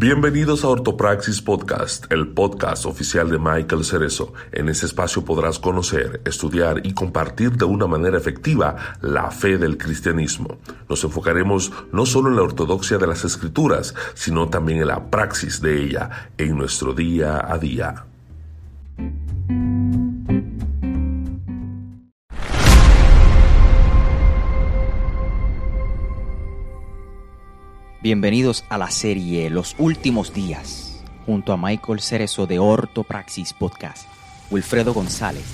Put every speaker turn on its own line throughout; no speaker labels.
Bienvenidos a Ortopraxis Podcast, el podcast oficial de Michael Cerezo. En este espacio podrás conocer, estudiar y compartir de una manera efectiva la fe del cristianismo. Nos enfocaremos no solo en la ortodoxia de las escrituras, sino también en la praxis de ella en nuestro día a día.
Bienvenidos a la serie Los Últimos Días, junto a Michael Cerezo de Ortopraxis Podcast, Wilfredo González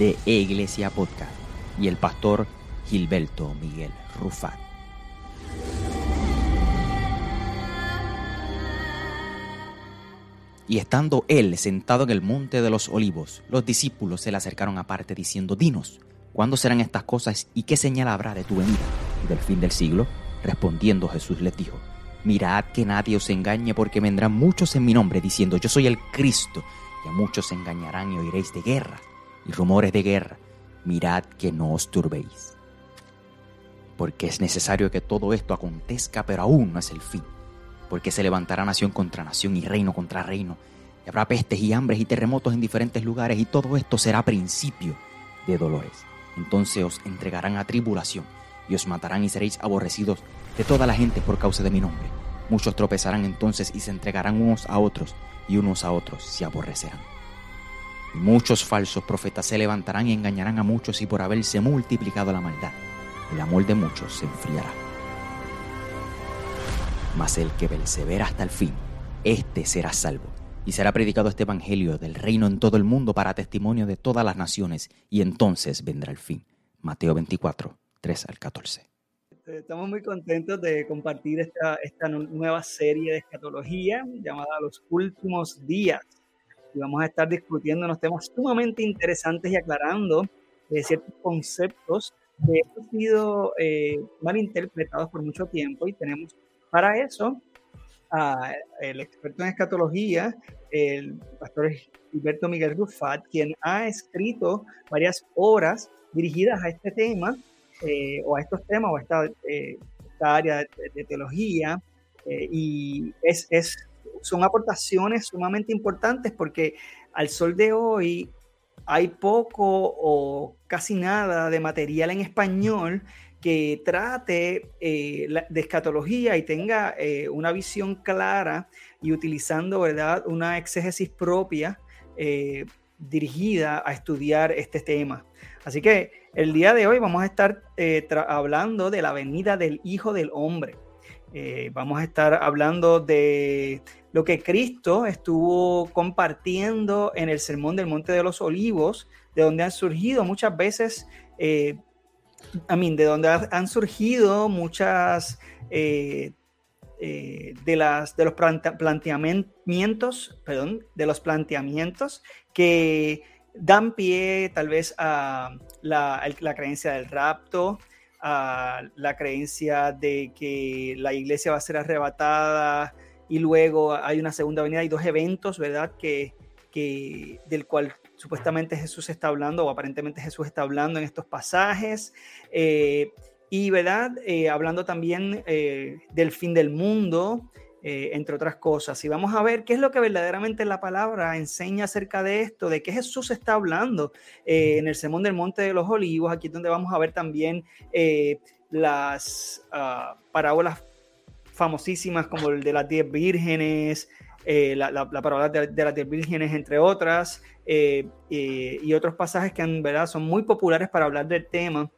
de Iglesia Podcast y el pastor Gilberto Miguel Rufat. Y estando él sentado en el monte de los olivos, los discípulos se le acercaron aparte diciendo, Dinos, ¿cuándo serán estas cosas y qué señal habrá de tu venida y del fin del siglo? Respondiendo Jesús les dijo, Mirad que nadie os engañe porque vendrán muchos en mi nombre diciendo yo soy el Cristo y a muchos se engañarán y oiréis de guerra y rumores de guerra. Mirad que no os turbéis. Porque es necesario que todo esto acontezca, pero aún no es el fin. Porque se levantará nación contra nación y reino contra reino. Y habrá pestes y hambres y terremotos en diferentes lugares y todo esto será principio de dolores. Entonces os entregarán a tribulación y os matarán y seréis aborrecidos de toda la gente por causa de mi nombre. Muchos tropezarán entonces y se entregarán unos a otros, y unos a otros se aborrecerán. Muchos falsos profetas se levantarán y engañarán a muchos, y por haberse multiplicado la maldad, el amor de muchos se enfriará. Mas el que persevera hasta el fin, éste será salvo. Y será predicado este evangelio del reino en todo el mundo para testimonio de todas las naciones, y entonces vendrá el fin. Mateo 24, 3 al 14.
Este, estamos muy contentos de compartir esta, esta nueva serie de escatología llamada Los Últimos Días. Y vamos a estar discutiendo unos temas sumamente interesantes y aclarando eh, ciertos conceptos que han sido eh, mal interpretados por mucho tiempo. Y tenemos para eso al experto en escatología, el pastor Gilberto Miguel Rufat, quien ha escrito varias obras dirigidas a este tema eh, o a estos temas o a esta, eh, área de, teología. Eh, y es, es, son aportaciones sumamente importantes porque al sol de hoy hay poco o casi nada de material en español que trate de escatología y tenga una visión clara y utilizando ¿verdad? una exégesis propia dirigida a estudiar este tema. Así que el día de hoy vamos a estar eh, hablando de la venida del Hijo del Hombre. Eh, vamos a estar hablando de lo que Cristo estuvo compartiendo en el Sermón del Monte de los Olivos, de donde han surgido muchas veces, eh, de donde han surgido muchas de, las, de los planteamientos, perdón, de los planteamientos que dan pie tal vez a la, creencia del rapto, a la creencia de que la iglesia va a ser arrebatada y luego hay una segunda venida, hay dos eventos, ¿verdad? Que, del cual supuestamente Jesús está hablando o aparentemente Jesús está hablando en estos pasajes. Eh, y, ¿verdad? Eh, hablando también eh, del fin del mundo, eh, entre otras cosas. Y vamos a ver qué es lo que verdaderamente la palabra enseña acerca de esto, de qué Jesús está hablando eh, en el Sermón del Monte de los Olivos, aquí es donde vamos a ver también eh, las uh, parábolas famosísimas como el de las diez vírgenes, la, la, parábola de, de, las diez vírgenes, entre otras, y otros pasajes que en verdad son muy populares para hablar del tema.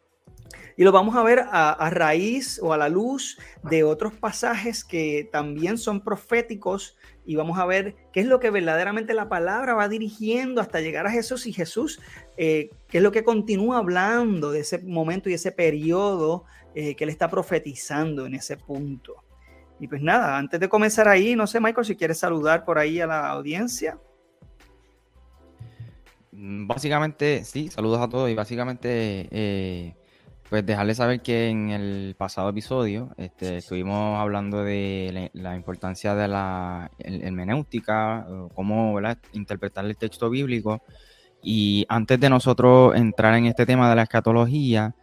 Y lo vamos a ver a, raíz o a la luz de otros pasajes que también son proféticos y vamos a ver qué es lo que verdaderamente la palabra va dirigiendo hasta llegar a Jesús y Jesús, eh, qué es lo que continúa hablando de ese momento y ese periodo eh, que él está profetizando en ese punto. Y pues nada, antes de comenzar ahí, no sé, Michael, si quieres saludar por ahí a la audiencia.
Básicamente, sí, saludos a todos y básicamente eh, pues dejarles saber que en el pasado episodio este, estuvimos hablando de la, importancia de la hermenéutica, cómo interpretar el texto bíblico. Y antes de nosotros entrar en este tema de la escatología,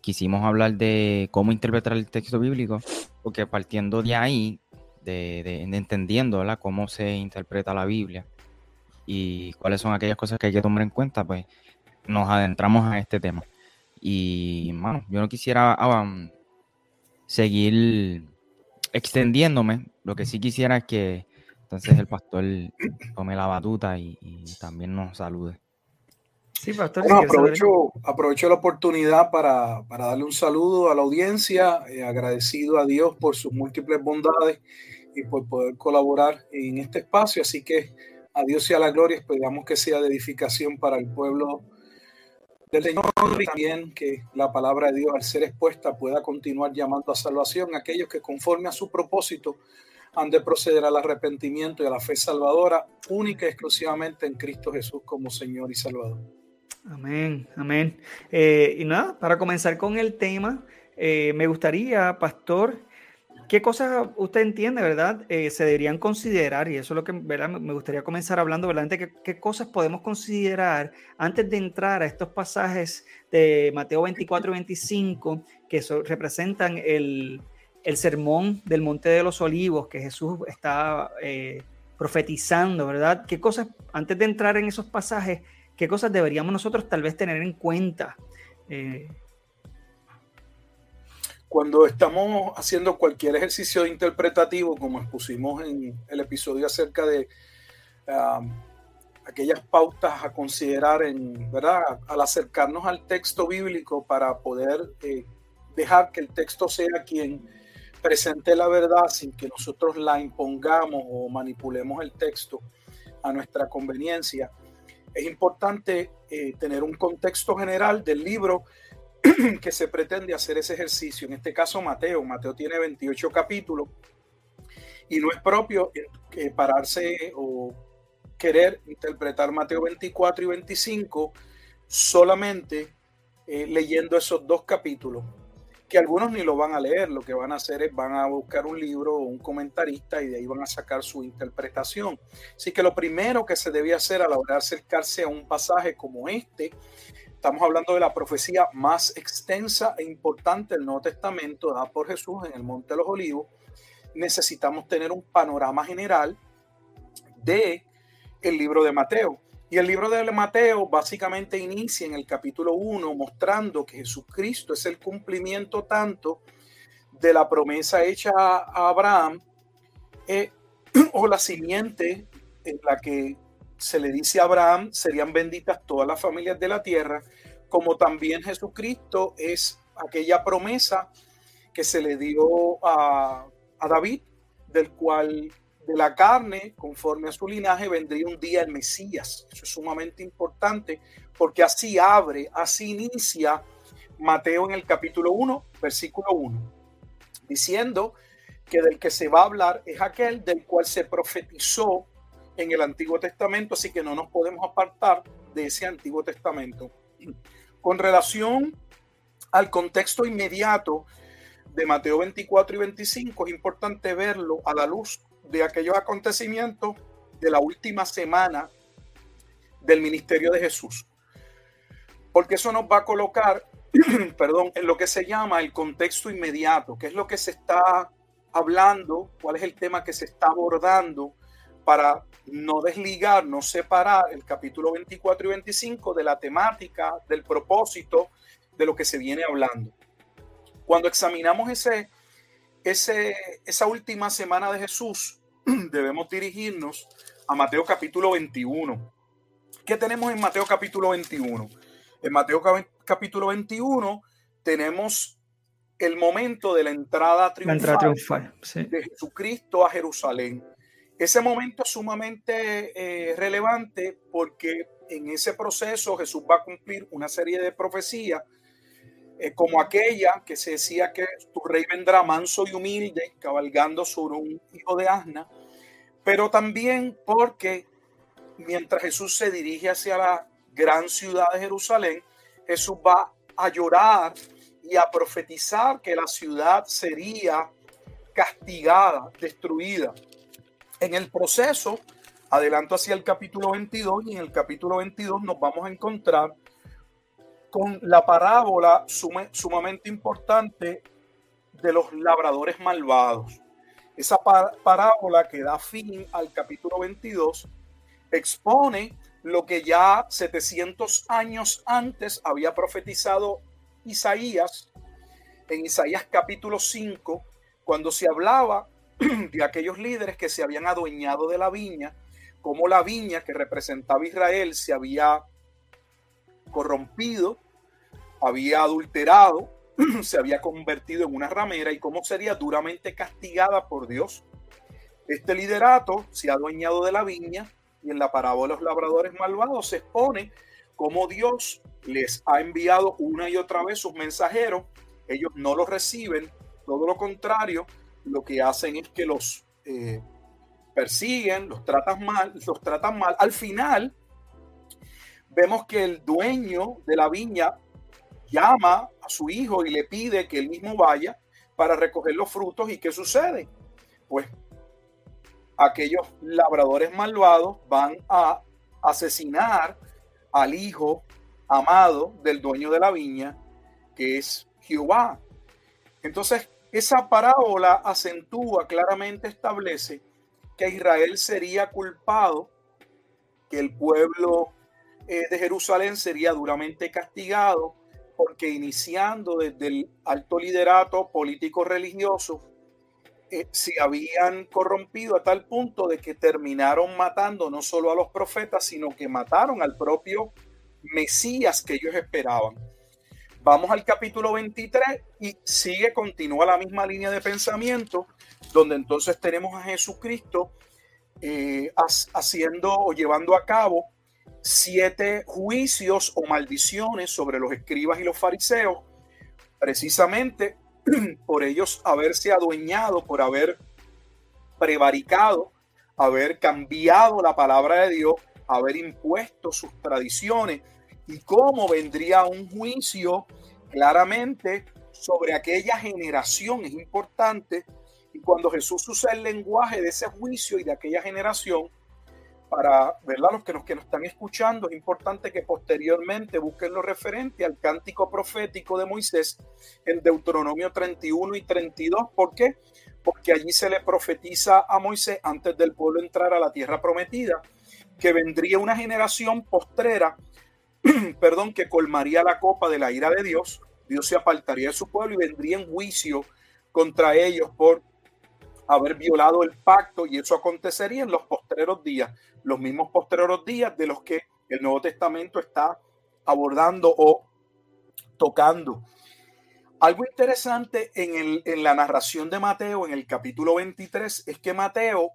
quisimos hablar de cómo interpretar el texto bíblico, porque partiendo de ahí,
de, entendiendo cómo se interpreta la Biblia y cuáles son aquellas cosas que hay que tomar en cuenta, pues nos adentramos a este tema. Y, bueno, yo no quisiera um, seguir extendiéndome, lo que sí quisiera es que entonces el pastor tome la batuta y, también nos salude.
Sí, pastor. aprovecho, aprovecho, la oportunidad para, darle un saludo a la audiencia, eh, agradecido a Dios por sus múltiples bondades y por poder colaborar en este espacio. Así que a Dios sea la gloria, esperamos que sea de edificación para el pueblo del Señor y también que la palabra de Dios al ser expuesta pueda continuar llamando a salvación a aquellos que conforme a su propósito han de proceder al arrepentimiento y a la fe salvadora única y exclusivamente en Cristo Jesús como Señor y Salvador.
Amén, amén. Eh, y nada, para comenzar con el tema, eh, me gustaría, pastor, ¿Qué cosas usted entiende, verdad? Eh, se deberían considerar, y eso es lo que ¿verdad? me gustaría comenzar hablando, ¿verdad? ¿Qué, ¿Qué, cosas podemos considerar antes de entrar a estos pasajes de Mateo 24 y 25 que representan el, el, sermón del Monte de los Olivos que Jesús está eh, profetizando, ¿verdad? ¿Qué cosas, antes de entrar en esos pasajes, qué cosas deberíamos nosotros tal vez tener en cuenta? Eh,
cuando estamos haciendo cualquier ejercicio interpretativo, como expusimos en el episodio acerca de um, aquellas pautas a considerar en, ¿verdad? Al acercarnos al texto bíblico para poder eh, dejar que el texto sea quien presente la verdad sin que nosotros la impongamos o manipulemos el texto a nuestra conveniencia. Es importante eh, tener un contexto general del libro que se pretende hacer ese ejercicio. En este caso, Mateo. Mateo tiene 28 capítulos y no es propio que pararse o querer interpretar Mateo 24 y 25 solamente eh, leyendo esos dos capítulos, que algunos ni lo van a leer, lo que van a hacer es van a buscar un libro o un comentarista y de ahí van a sacar su interpretación. Así que lo primero que se debe hacer a la hora de acercarse a un pasaje como este Estamos hablando de la profecía más extensa e importante del Nuevo Testamento dada por Jesús en el Monte de los Olivos. Necesitamos tener un panorama general de el libro de Mateo. Y el libro de Mateo básicamente inicia en el capítulo 1 mostrando que Jesucristo es el cumplimiento tanto de la promesa hecha a Abraham eh, o la simiente en la que se le dice a Abraham, serían benditas todas las familias de la tierra, como también Jesucristo es aquella promesa que se le dio a, David, del cual de la carne, conforme a su linaje, vendría un día el Mesías. Eso es sumamente importante porque así abre, así inicia Mateo en el capítulo 1, versículo 1, diciendo que del que se va a hablar es aquel del cual se profetizó en el Antiguo Testamento, así que no nos podemos apartar de ese Antiguo Testamento. Con relación al contexto inmediato de Mateo 24 y 25, es importante verlo a la luz de aquellos acontecimientos de la última semana del ministerio de Jesús. Porque eso nos va a colocar, perdón, en lo que se llama el contexto inmediato, que es lo que se está hablando, cuál es el tema que se está abordando para no desligar, no separar el capítulo 24 y 25 de la temática, del propósito de lo que se viene hablando. Cuando examinamos ese, ese, esa última semana de Jesús, debemos dirigirnos a Mateo capítulo 21. ¿Qué tenemos en Mateo capítulo 21? En Mateo capítulo 21 tenemos el momento de la entrada triunfal, de Jesucristo a Jerusalén. Ese momento es sumamente eh, relevante porque en ese proceso Jesús va a cumplir una serie de profecías, eh, como aquella que se decía que tu rey vendrá manso y humilde, cabalgando sobre un hijo de asna, pero también porque mientras Jesús se dirige hacia la gran ciudad de Jerusalén, Jesús va a llorar y a profetizar que la ciudad sería castigada, destruida. En el proceso, adelanto hacia el capítulo 22 y en el capítulo 22 nos vamos a encontrar con la parábola sumamente importante de los labradores malvados. esa parábola que da fin al capítulo 22 expone lo que ya 700 años antes había profetizado Isaías en Isaías capítulo 5, cuando se hablaba de aquellos líderes que se habían adueñado de la viña, como la viña que representaba Israel se había corrompido, había adulterado, se había convertido en una ramera y cómo sería duramente castigada por Dios. Este liderato se ha adueñado de la viña y en la parábola de los labradores malvados se expone cómo Dios les ha enviado una y otra vez sus mensajeros, ellos no los reciben, todo lo contrario, lo que hacen es que los eh, persiguen, los tratan mal, los tratan mal. Al final, vemos que el dueño de la viña llama a su hijo y le pide que él mismo vaya para recoger los frutos. ¿Y qué sucede? Pues aquellos labradores malvados van a asesinar al hijo amado del dueño de la viña, que es Jehová. Entonces, esa parábola acentúa, claramente establece que Israel sería culpado, que el pueblo eh, de Jerusalén sería duramente castigado, porque iniciando desde el alto liderato político religioso, eh, se habían corrompido a tal punto de que terminaron matando no solo a los profetas, sino que mataron al propio Mesías que ellos esperaban. Vamos al capítulo 23 y sigue, continúa la misma línea de pensamiento, donde entonces tenemos a Jesucristo eh, haciendo o llevando a cabo siete juicios o maldiciones sobre los escribas y los fariseos, precisamente por ellos haberse adueñado, por haber prevaricado, haber cambiado la palabra de Dios, haber impuesto sus tradiciones y cómo vendría un juicio claramente sobre aquella generación. Es importante y cuando Jesús usa el lenguaje de ese juicio y de aquella generación, para ¿verdad? los que nos, que nos están escuchando, es importante que posteriormente busquen lo referente al cántico profético de Moisés en Deuteronomio 31 y 32. ¿Por qué? Porque allí se le profetiza a Moisés antes del pueblo entrar a la tierra prometida que vendría una generación postrera, perdón, que colmaría la copa de la ira de Dios. Dios se apartaría de su pueblo y vendría en juicio contra ellos por haber violado el pacto y eso acontecería en los postreros días, los mismos postreros días de los que el Nuevo Testamento está abordando o tocando. Algo interesante en, en la narración de Mateo en el capítulo 23 es que Mateo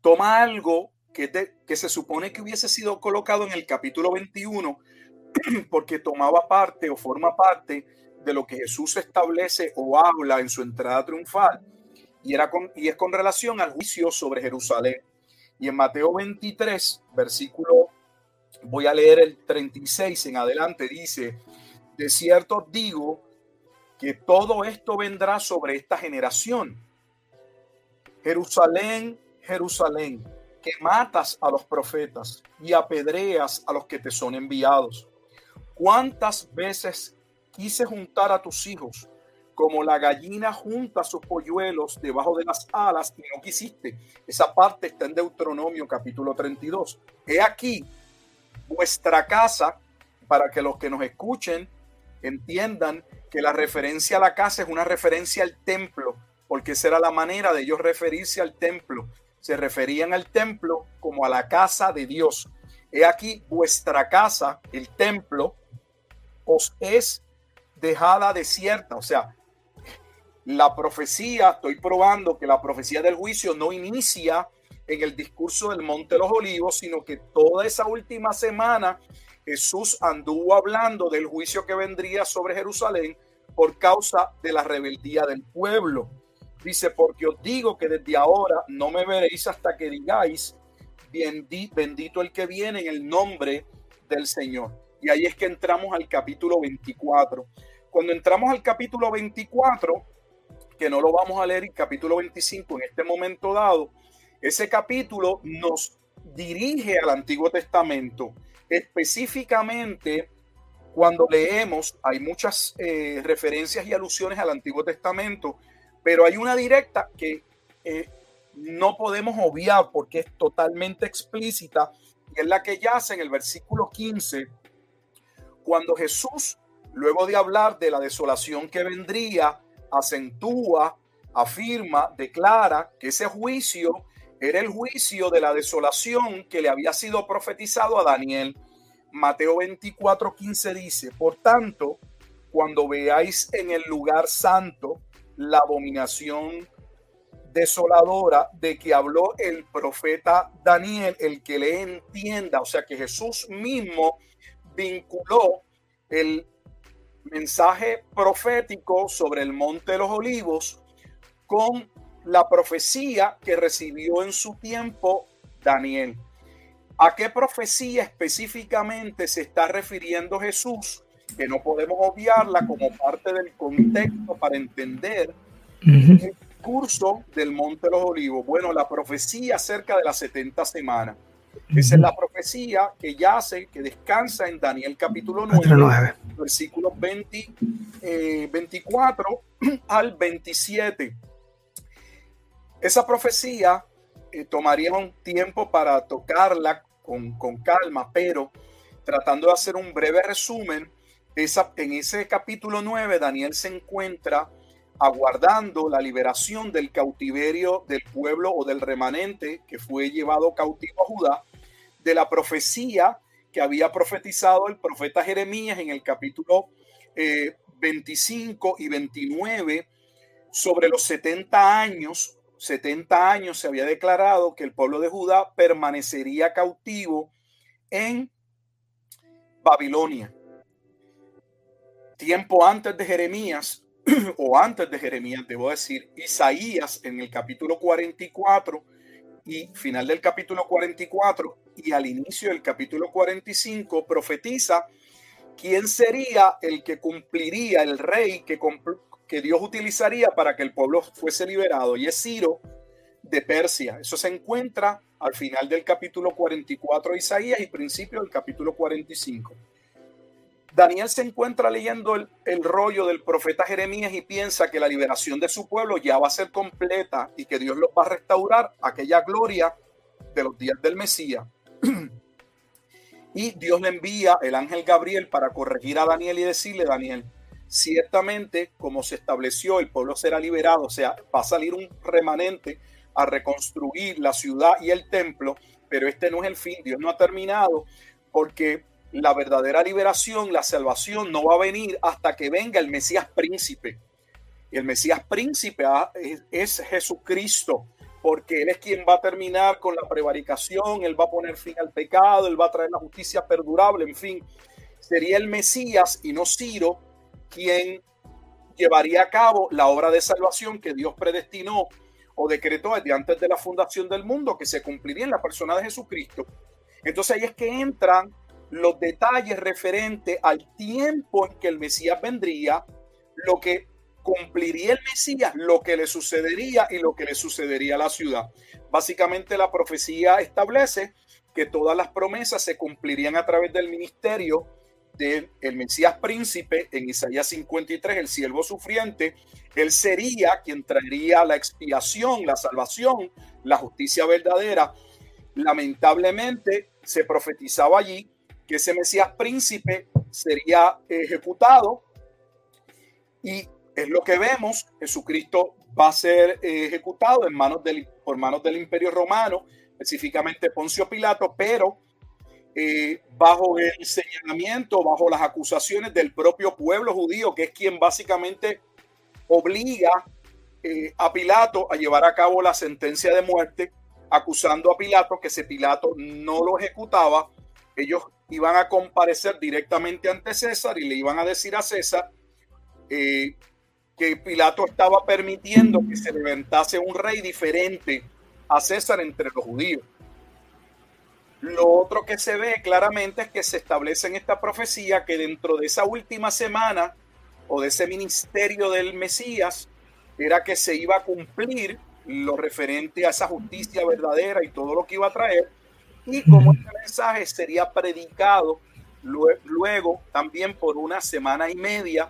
toma algo que, se supone que hubiese sido colocado en el capítulo 21 porque tomaba parte o forma parte de lo que Jesús establece o habla en su entrada triunfal y, era con, y es con relación al juicio sobre Jerusalén. Y en Mateo 23, versículo, voy a leer el 36 en adelante, dice, de cierto digo que todo esto vendrá sobre esta generación. Jerusalén, Jerusalén, matas a los profetas y apedreas a los que te son enviados. ¿Cuántas veces quise juntar a tus hijos como la gallina junta sus polluelos debajo de las alas y no quisiste. Esa parte está en Deuteronomio capítulo 32. He aquí vuestra casa, para que los que nos escuchen entiendan que la referencia a la casa es una referencia al templo, porque esa era la manera de ellos referirse al templo. Se referían al templo como a la casa de Dios. He aquí vuestra casa, el templo, os es dejada desierta. O sea, la profecía, estoy probando que la profecía del juicio no inicia en el discurso del Monte de los Olivos, sino que toda esa última semana Jesús anduvo hablando del juicio que vendría sobre Jerusalén por causa de la rebeldía del pueblo. Dice, porque os digo que desde ahora no me veréis hasta que digáis, bendito el que viene en el nombre del Señor. Y ahí es que entramos al capítulo 24. Cuando entramos al capítulo 24, que no lo vamos a leer en capítulo 25 en este momento dado, ese capítulo nos dirige al Antiguo Testamento. Específicamente, cuando leemos, hay muchas eh, referencias y alusiones al Antiguo Testamento, pero hay una directa que eh, no podemos obviar porque es totalmente explícita y es la que yace en el versículo 15, cuando Jesús, luego de hablar de la desolación que vendría, acentúa, afirma, declara que ese juicio era el juicio de la desolación que le había sido profetizado a Daniel. Mateo 24, 15 dice, por tanto, cuando veáis en el lugar santo la abominación desoladora de que habló el profeta Daniel, el que le entienda, o sea que Jesús mismo vinculó el mensaje profético sobre el monte de los olivos con la profecía que recibió en su tiempo Daniel. ¿A qué profecía específicamente se está refiriendo Jesús? Que no podemos obviarla como parte del contexto para entender el curso del Monte de los Olivos. Bueno, la profecía acerca de las 70 semanas. Esa es la profecía que yace, que descansa en Daniel capítulo 9, versículos 20, 24 eh, al 27. Esa profecía eh, tomaría un tiempo para tocarla con, con, calma, pero tratando de hacer un breve resumen, en ese capítulo 9 Daniel se encuentra aguardando la liberación del cautiverio del pueblo o del remanente que fue llevado cautivo a Judá, de la profecía que había profetizado el profeta Jeremías en el capítulo 25 eh, y 29 sobre los 70 años 70 años se había declarado que el pueblo de Judá permanecería cautivo en Babilonia. Tiempo antes de Jeremías, o antes de Jeremías, debo decir, Isaías en el capítulo 44 y final del capítulo 44 y al inicio del capítulo 45 profetiza quién sería el que cumpliría, el rey que, que Dios utilizaría para que el pueblo fuese liberado y es Ciro de Persia. Eso se encuentra al final del capítulo 44 de Isaías y principio del capítulo 45. Daniel se encuentra leyendo el, rollo del profeta Jeremías y piensa que la liberación de su pueblo ya va a ser completa y que Dios los va a restaurar aquella gloria de los días del Mesías. y Dios le envía el ángel Gabriel para corregir a Daniel y decirle, Daniel, ciertamente como se estableció, el pueblo será liberado, o sea, va a salir un remanente a reconstruir la ciudad y el templo, pero este no es el fin, Dios no ha terminado porque la verdadera liberación, la salvación no va a venir hasta que venga el Mesías príncipe. El Mesías príncipe ah, es, Jesucristo, porque Él es quien va a terminar con la prevaricación, Él va a poner fin al pecado, Él va a traer la justicia perdurable, en fin, sería el Mesías y no Ciro quien llevaría a cabo la obra de salvación que Dios predestinó o decretó desde antes de la fundación del mundo, que se cumpliría en la persona de Jesucristo. Entonces ahí es que entran los detalles referentes al tiempo en que el Mesías vendría, lo que cumpliría el Mesías, lo que le sucedería y lo que le sucedería a la ciudad. Básicamente la profecía establece que todas las promesas se cumplirían a través del ministerio del el Mesías príncipe en Isaías 53, el siervo sufriente, él sería quien traería la expiación, la salvación, la justicia verdadera. Lamentablemente se profetizaba allí que ese Mesías príncipe sería ejecutado. Y es lo que vemos, Jesucristo va a ser ejecutado en manos del, por manos del imperio romano, específicamente Poncio Pilato, pero eh, bajo el señalamiento, bajo las acusaciones del propio pueblo judío, que es quien básicamente obliga eh, a Pilato a llevar a cabo la sentencia de muerte, acusando a Pilato que si Pilato no lo ejecutaba, ellos iban a comparecer directamente ante César y le iban a decir a César eh, que Pilato estaba permitiendo que se levantase un rey diferente a César entre los judíos. Lo otro que se ve claramente es que se establece en esta profecía que dentro de esa última semana o de ese ministerio del Mesías era que se iba a cumplir lo referente a esa justicia verdadera y todo lo que iba a traer y como este mensaje sería predicado luego también por una semana y media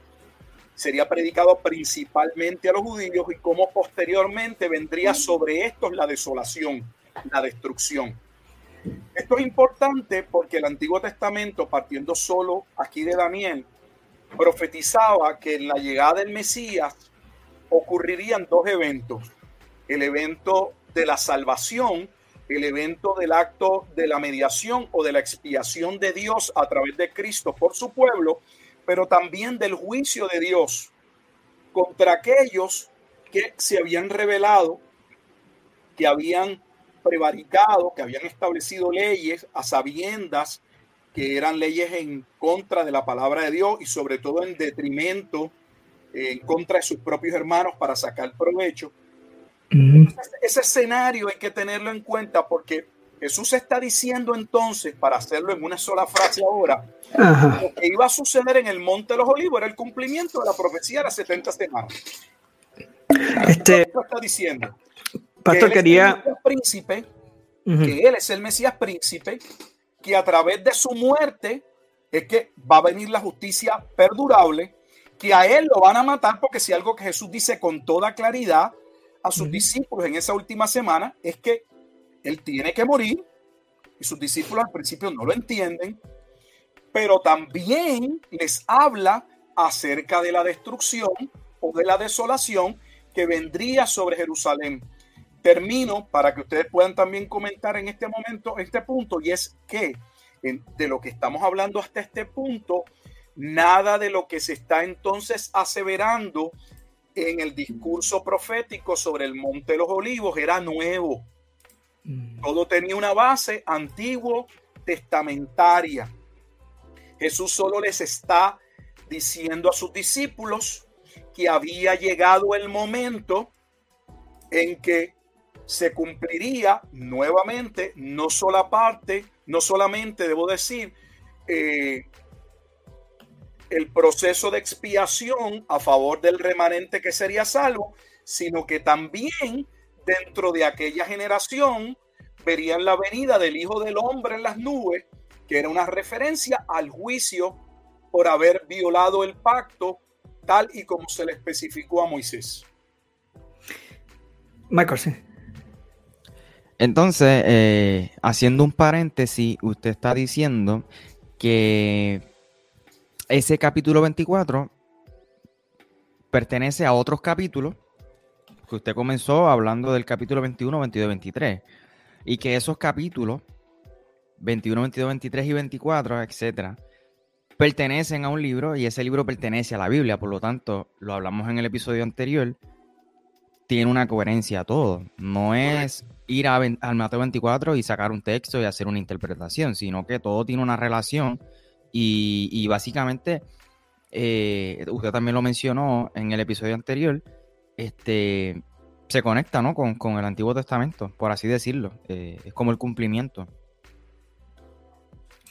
sería predicado principalmente a los judíos y cómo posteriormente vendría sobre estos la desolación, la destrucción. Esto es importante porque el Antiguo Testamento, partiendo solo aquí de Daniel, profetizaba que en la llegada del Mesías ocurrirían dos eventos. El evento de la salvación, el evento del acto de la mediación o de la expiación de Dios a través de Cristo por su pueblo, pero también del juicio de Dios contra aquellos que se habían revelado, que habían prevaricado, que habían establecido leyes a sabiendas que eran leyes en contra de la palabra de Dios y sobre todo en detrimento, en contra de sus propios hermanos para sacar provecho. Ese escenario hay que tenerlo en cuenta porque Jesús está diciendo entonces, para hacerlo en una sola frase ahora, lo que iba a suceder en el Monte de los Olivos era el cumplimiento de la profecía de las 70 semanas.
Este,
está diciendo.
Pastor, que quería.
príncipe, que él es el Mesías príncipe, que a través de su muerte es que va a venir la justicia perdurable, que a él lo van a matar, porque si algo que Jesús dice con toda claridad a sus discípulos en esa última semana es que él tiene que morir y sus discípulos al principio no lo entienden, pero también les habla acerca de la destrucción o de la desolación que vendría sobre Jerusalén. Termino para que ustedes puedan también comentar en este momento, este punto, y es que de lo que estamos hablando hasta este punto, nada de lo que se está entonces aseverando en el discurso profético sobre el Monte de los Olivos era nuevo. Mm. Todo tenía una base antiguo testamentaria. Jesús solo les está diciendo a sus discípulos que había llegado el momento en que se cumpliría nuevamente, no sola parte, no solamente, debo decir, eh, el proceso de expiación a favor del remanente que sería salvo, sino que también dentro de aquella generación verían la venida del Hijo del Hombre en las nubes, que era una referencia al juicio por haber violado el pacto tal y como se le especificó a Moisés.
Michael, sí.
Entonces, eh, haciendo un paréntesis, usted está diciendo que ese capítulo 24 pertenece a otros capítulos que usted comenzó hablando del capítulo 21, 22, 23. Y que esos capítulos, 21, 22, 23 y 24, etcétera, pertenecen a un libro y ese libro pertenece a la Biblia. Por lo tanto, lo hablamos en el episodio anterior, tiene una coherencia a todo. No es ir a, al Mateo 24 y sacar un texto y hacer una interpretación, sino que todo tiene una relación y, básicamente, eh, usted también lo mencionó en el episodio anterior, este, se conecta ¿no? con, el Antiguo Testamento, por así decirlo. Eh, es como el cumplimiento.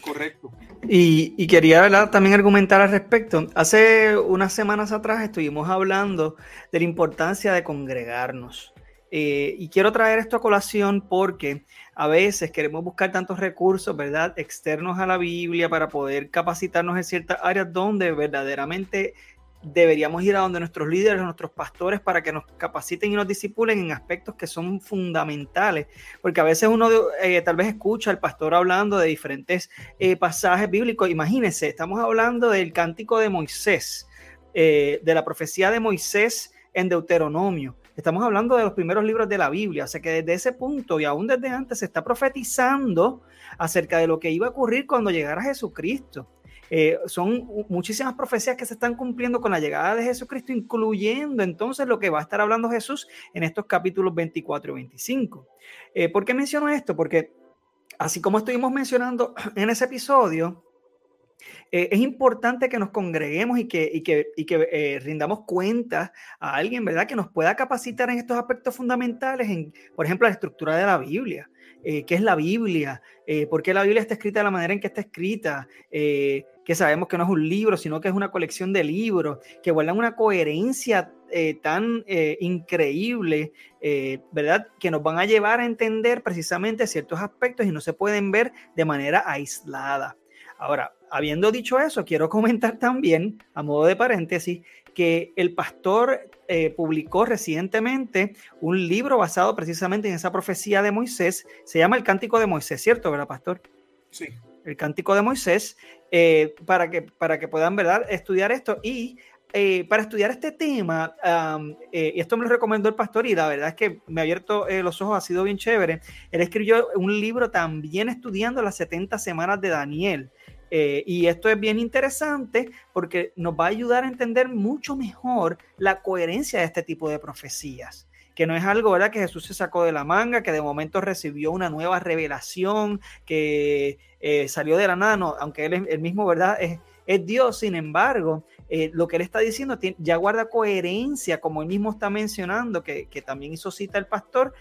Correcto.
Y, quería también argumentar al respecto. Hace unas semanas atrás estuvimos hablando de la importancia de congregarnos. Eh, y quiero traer esto a colación porque a veces queremos buscar tantos recursos, ¿verdad?, externos a la Biblia para poder capacitarnos en ciertas áreas donde verdaderamente deberíamos ir a donde nuestros líderes, nuestros pastores, para que nos capaciten y nos disipulen en aspectos que son fundamentales. Porque a veces uno eh, tal vez escucha al pastor hablando de diferentes eh, pasajes bíblicos. Imagínense, estamos hablando del cántico de Moisés, eh, de la profecía de Moisés en Deuteronomio. Estamos hablando de los primeros libros de la Biblia. O sea que desde ese punto y aún desde antes se está profetizando acerca de lo que iba a ocurrir cuando llegara Jesucristo. Eh, son muchísimas profecías que se están cumpliendo con la llegada de Jesucristo, incluyendo entonces lo que va a estar hablando Jesús en estos capítulos 24 y 25. Eh, ¿Por qué menciono esto? Porque así como estuvimos mencionando en ese episodio, eh, es importante que nos congreguemos y que, y que, y que rindamos cuenta a alguien, ¿verdad? Que nos pueda capacitar en estos aspectos fundamentales, en, por ejemplo, la estructura de la Biblia. ¿Qué es la Biblia? ¿Por qué la Biblia está escrita de la manera en que está escrita? que sabemos que no es un libro, sino que es una colección de libros, que guardan una coherencia eh, tan eh, increíble, eh, ¿verdad? Que nos van a llevar a entender precisamente ciertos aspectos y no se pueden ver de manera aislada. Ahora, habiendo dicho eso, quiero comentar también, a modo de paréntesis, que el pastor eh, publicó recientemente un libro basado precisamente en esa profecía de Moisés. Se llama El Cántico de Moisés, ¿cierto, verdad, pastor?
Sí.
El Cántico de Moisés, eh, para, que, para que puedan ¿verdad? estudiar esto. Y eh, para estudiar este tema, y esto me lo recomendó el pastor y la verdad es que me ha abierto los ojos, ha sido bien chévere. Él escribió un libro también estudiando las 70 semanas de Daniel. Eh, y esto es bien interesante porque nos va a ayudar a entender mucho mejor la coherencia de este tipo de profecías que no es algo ¿verdad? que Jesús se sacó de la manga, que de momento recibió una nueva revelación, que eh, salió de la nada, no, aunque él, mismo ¿verdad? Es, es, Dios, sin embargo, eh, lo que él está diciendo ya guarda coherencia, como él mismo está mencionando, que, que también hizo cita el pastor,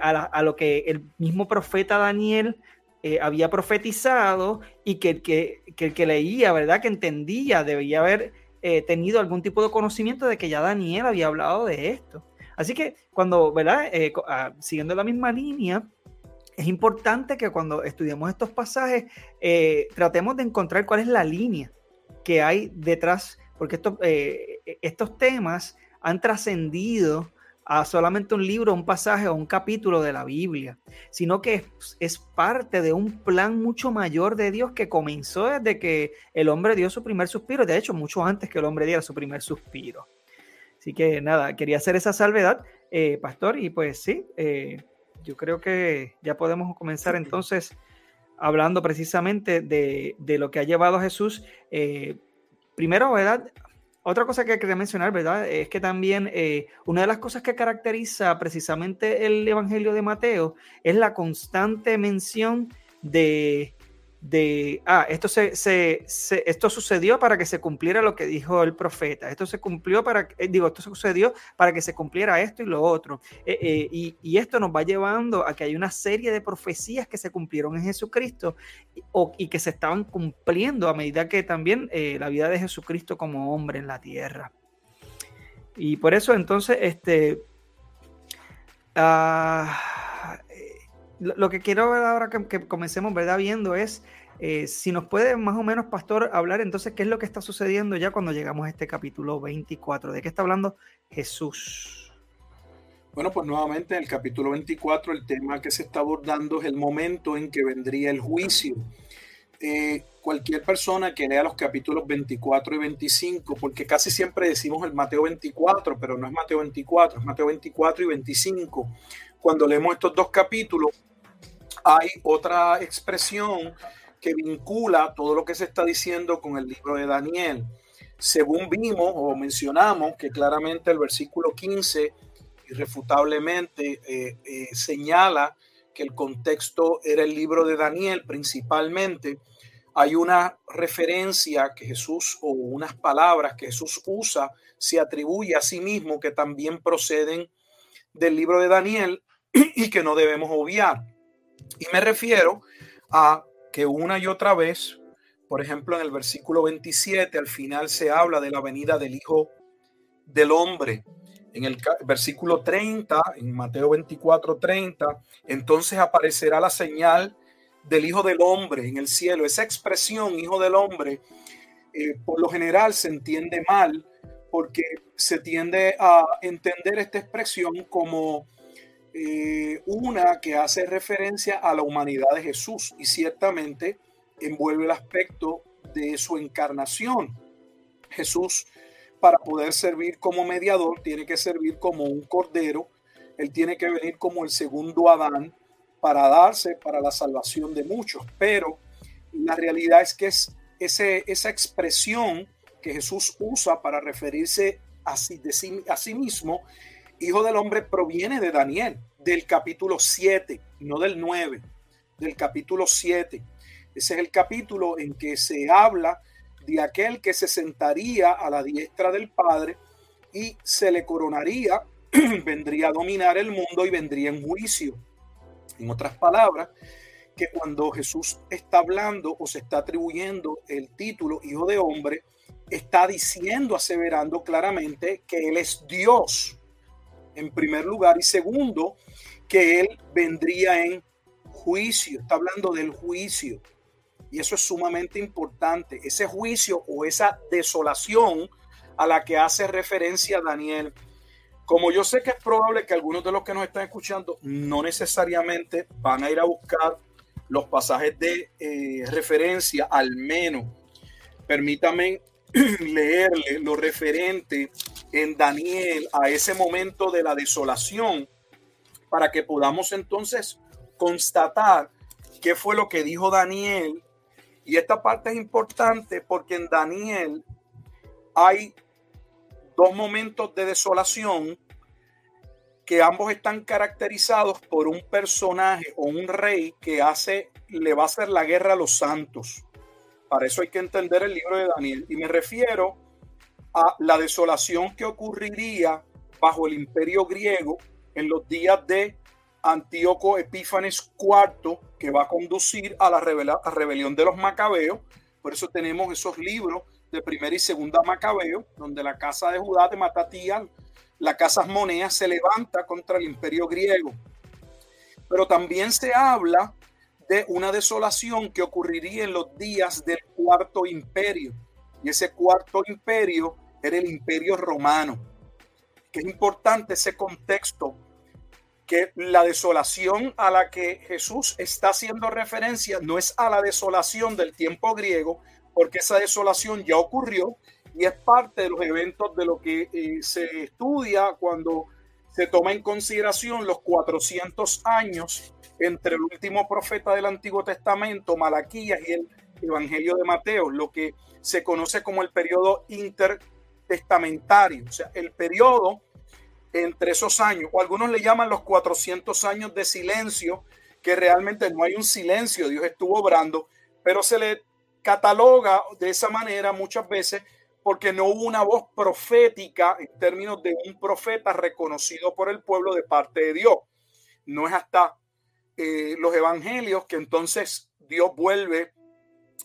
a, a, lo que el mismo profeta Daniel eh, había profetizado y que el que, que, que, leía, ¿verdad? Que entendía, debía haber eh, tenido algún tipo de conocimiento de que ya Daniel había hablado de esto. Así que cuando, ¿verdad? Eh, ah, siguiendo la misma línea, es importante que cuando estudiemos estos pasajes tratemos de encontrar cuál es la línea que hay detrás, porque estos, estos temas han trascendido a solamente un libro, un pasaje o un capítulo de la Biblia, sino que es, parte de un plan mucho mayor de Dios que comenzó desde que el hombre dio su primer suspiro, de hecho mucho antes que el hombre diera su primer suspiro. Así que nada, quería hacer esa salvedad, eh, pastor, y pues sí, eh, yo creo que ya podemos comenzar entonces hablando precisamente de, lo que ha llevado a Jesús. Eh, primero, ¿verdad? Otra cosa que quería mencionar, ¿verdad? Es que también eh, una de las cosas que caracteriza precisamente el Evangelio de Mateo es la constante mención de de, ah, esto, se, se, esto sucedió para que se cumpliera lo que dijo el profeta, esto se cumplió para, eh, digo, esto sucedió para que se cumpliera esto y lo otro. Eh, eh, y, y, esto nos va llevando a que hay una serie de profecías que se cumplieron en Jesucristo y, y que se estaban cumpliendo a medida que también la vida de Jesucristo como hombre en la tierra. Y por eso entonces, este... Uh, lo que quiero ver ahora que, comencemos, ¿verdad? Viendo es eh, si nos puede más o menos, Pastor, hablar entonces qué es lo que está sucediendo ya cuando llegamos a este capítulo 24. ¿De qué está hablando Jesús?
Bueno, pues nuevamente en el capítulo 24 el tema que se está abordando es el momento en que vendría el juicio. Eh, cualquier persona que lea los capítulos 24 y 25, porque casi siempre decimos el Mateo 24, pero no es Mateo 24, es Mateo 24 y 25. Cuando leemos estos dos capítulos, hay otra expresión que vincula todo lo que se está diciendo con el libro de Daniel. Según vimos o mencionamos que claramente el versículo 15 irrefutablemente eh, eh, señala que el contexto era el libro de Daniel principalmente, hay una referencia que Jesús o unas palabras que Jesús usa, se atribuye a sí mismo que también proceden del libro de Daniel y que no debemos obviar. Y me refiero a que una y otra vez, por ejemplo, en el versículo 27, al final se habla de la venida del Hijo del Hombre. En el versículo 30, en Mateo 24, 30, entonces aparecerá la señal del Hijo del Hombre en el cielo. Esa expresión, Hijo del Hombre, eh, por lo general se entiende mal porque se tiende a entender esta expresión como eh, una que hace referencia a la humanidad de Jesús y ciertamente envuelve el aspecto de su encarnación. Jesús, para poder servir como mediador, tiene que servir como un cordero, él tiene que venir como el segundo Adán para darse para la salvación de muchos, pero la realidad es que es ese, esa expresión que Jesús usa para referirse a sí, a sí mismo Hijo del Hombre proviene de Daniel, del capítulo 7, no del 9, del capítulo 7. Ese es el capítulo en que se habla de aquel que se sentaría a la diestra del Padre y se le coronaría, vendría a dominar el mundo y vendría en juicio. En otras palabras, que cuando Jesús está hablando o se está atribuyendo el título Hijo de Hombre, está diciendo, aseverando claramente que Él es Dios en primer lugar, y segundo, que Él vendría en juicio, está hablando del juicio, y eso es sumamente importante, ese juicio o esa desolación a la que hace referencia Daniel. Como yo sé que es probable que algunos de los que nos están escuchando no necesariamente van a ir a buscar los pasajes de eh, referencia, al menos. Permítame leerle lo referente en Daniel a ese momento de la desolación para que podamos entonces constatar qué fue lo que dijo Daniel. Y esta parte es importante porque en Daniel hay dos momentos de desolación que ambos están caracterizados por un personaje o un rey que hace, le va a hacer la guerra a los santos. Para eso hay que entender el libro de Daniel. Y me refiero a la desolación que ocurriría bajo el imperio griego en los días de Antíoco Epífanes IV, que va a conducir a la rebelión de los macabeos. Por eso tenemos esos libros de primera y segunda macabeo, donde la casa de Judá de Matatías, la casa Monea, se levanta contra el imperio griego. Pero también se habla de una desolación que ocurriría en los días del cuarto imperio. Y ese cuarto imperio era el imperio romano. Que es importante ese contexto, que la desolación a la que Jesús está haciendo referencia no es a la desolación del tiempo griego, porque esa desolación ya ocurrió y es parte de los eventos de lo que eh, se estudia cuando se toma en consideración los 400 años entre el último profeta del Antiguo Testamento, Malaquías, y el Evangelio de Mateo, lo que se conoce como el periodo intertestamentario, o sea, el periodo entre esos años, o algunos le llaman los 400 años de silencio, que realmente no hay un silencio, Dios estuvo obrando, pero se le cataloga de esa manera muchas veces porque no hubo una voz profética en términos de un profeta reconocido por el pueblo de parte de Dios. No es hasta eh, los evangelios, que entonces Dios vuelve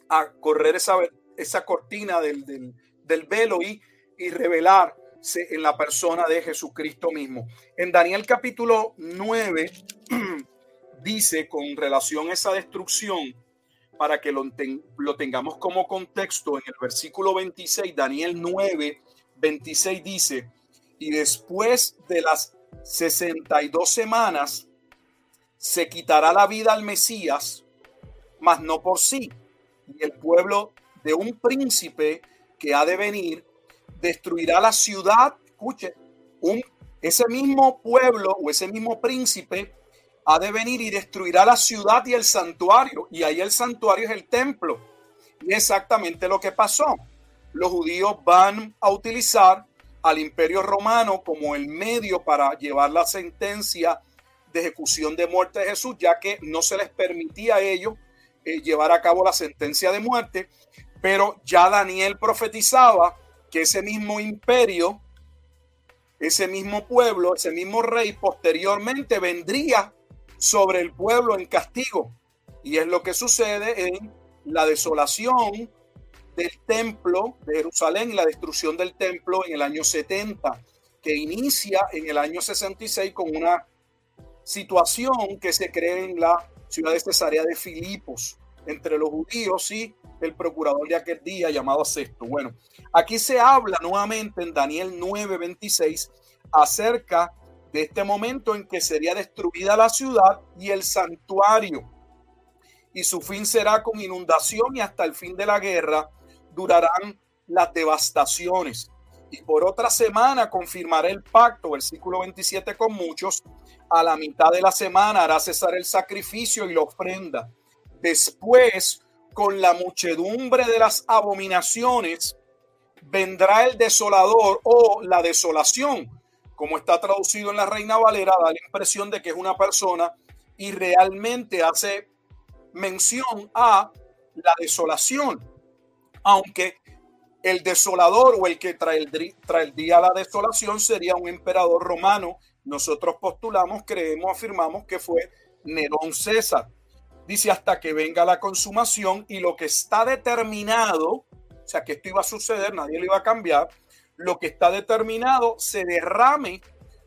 a correr esa, esa cortina del, del, velo y, y revelarse en la persona de Jesucristo mismo. En Daniel capítulo 9 dice con relación a esa destrucción, para que lo, lo, tengamos como contexto, en el versículo 26, Daniel 9, 26 dice, y después de las 62 semanas, se quitará la vida al Mesías, mas no por sí. Y el pueblo de un príncipe que ha de venir destruirá la ciudad. Escuche, un, ese mismo pueblo o ese mismo príncipe ha de venir y destruirá la ciudad y el santuario. Y ahí el santuario es el templo. Y exactamente lo que pasó. Los judíos van a utilizar al imperio romano como el medio para llevar la sentencia de ejecución de muerte de Jesús, ya que no se les permitía a ellos eh, llevar a cabo la sentencia de muerte, pero ya Daniel profetizaba que ese mismo imperio, ese mismo pueblo, ese mismo rey posteriormente vendría sobre el pueblo en castigo. Y es lo que sucede en la desolación del templo de Jerusalén la destrucción del templo en el año 70, que inicia en el año 66 con una situación que se cree en la ciudad de Cesarea de Filipos entre los judíos y el procurador de aquel día llamado Sexto. Bueno, aquí se habla nuevamente en Daniel 9:26 acerca de este momento en que sería destruida la ciudad y el santuario. Y su fin será con inundación y hasta el fin de la guerra durarán las devastaciones y por otra semana confirmará el pacto, versículo 27, con muchos. A la mitad de la semana hará cesar el sacrificio y la ofrenda. Después, con la muchedumbre de las abominaciones, vendrá el desolador o la desolación. Como está traducido en la Reina Valera, da la impresión de que es una persona y realmente hace mención a la desolación. Aunque el desolador o el que trae el, trae el día a la desolación sería un emperador romano. Nosotros postulamos, creemos, afirmamos que fue Nerón César. Dice hasta que venga la consumación y lo que está determinado, o sea que esto iba a suceder, nadie lo iba a cambiar, lo que está determinado se derrame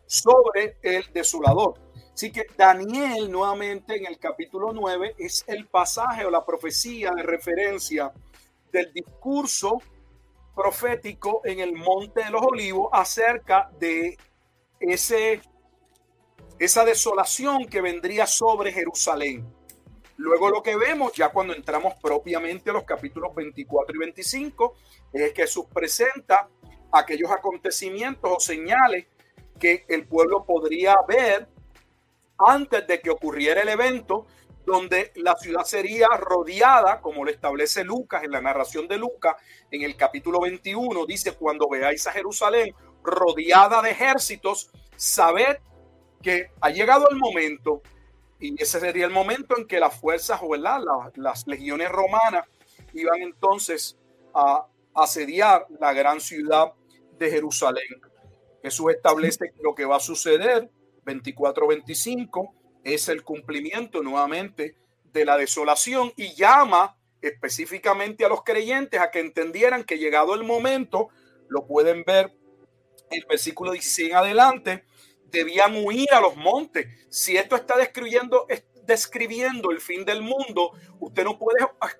sobre el desolador. Así que Daniel nuevamente en el capítulo 9 es el pasaje o la profecía de referencia del discurso profético en el Monte de los Olivos acerca de ese, esa desolación que vendría sobre Jerusalén. Luego lo que vemos ya cuando entramos propiamente a los capítulos 24 y 25 es que Jesús presenta aquellos acontecimientos o señales que el pueblo podría ver antes de que ocurriera el evento, donde la ciudad sería rodeada, como lo establece Lucas en la narración de Lucas, en el capítulo 21, dice, cuando veáis a Jerusalén rodeada de ejércitos, sabed que ha llegado el momento, y ese sería el momento en que las fuerzas, o las, las legiones romanas iban entonces a asediar la gran ciudad de Jerusalén. Jesús establece lo que va a suceder 24-25 es el cumplimiento nuevamente de la desolación y llama específicamente a los creyentes a que entendieran que llegado el momento, lo pueden ver el versículo 16 en adelante, debían huir a los montes. Si esto está describiendo, describiendo el fin del mundo, usted no puede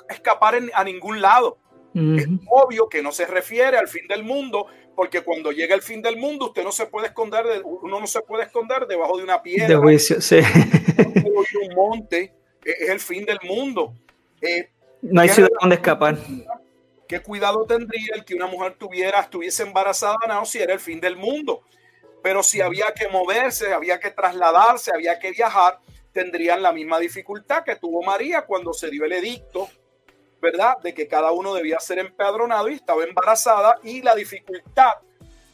escapar a ningún lado. Es obvio que no se refiere al fin del mundo, porque cuando llega el fin del mundo, usted no se puede esconder, de, uno no se puede esconder debajo de una piedra.
De juicio, sí.
un monte es el fin del mundo. Eh,
no hay ciudad donde escapar.
¿Qué cuidado tendría el que una mujer tuviera, estuviese embarazada no, si era el fin del mundo? Pero si había que moverse, había que trasladarse, había que viajar, tendrían la misma dificultad que tuvo María cuando se dio el edicto ¿verdad? De que cada uno debía ser empadronado y estaba embarazada y la dificultad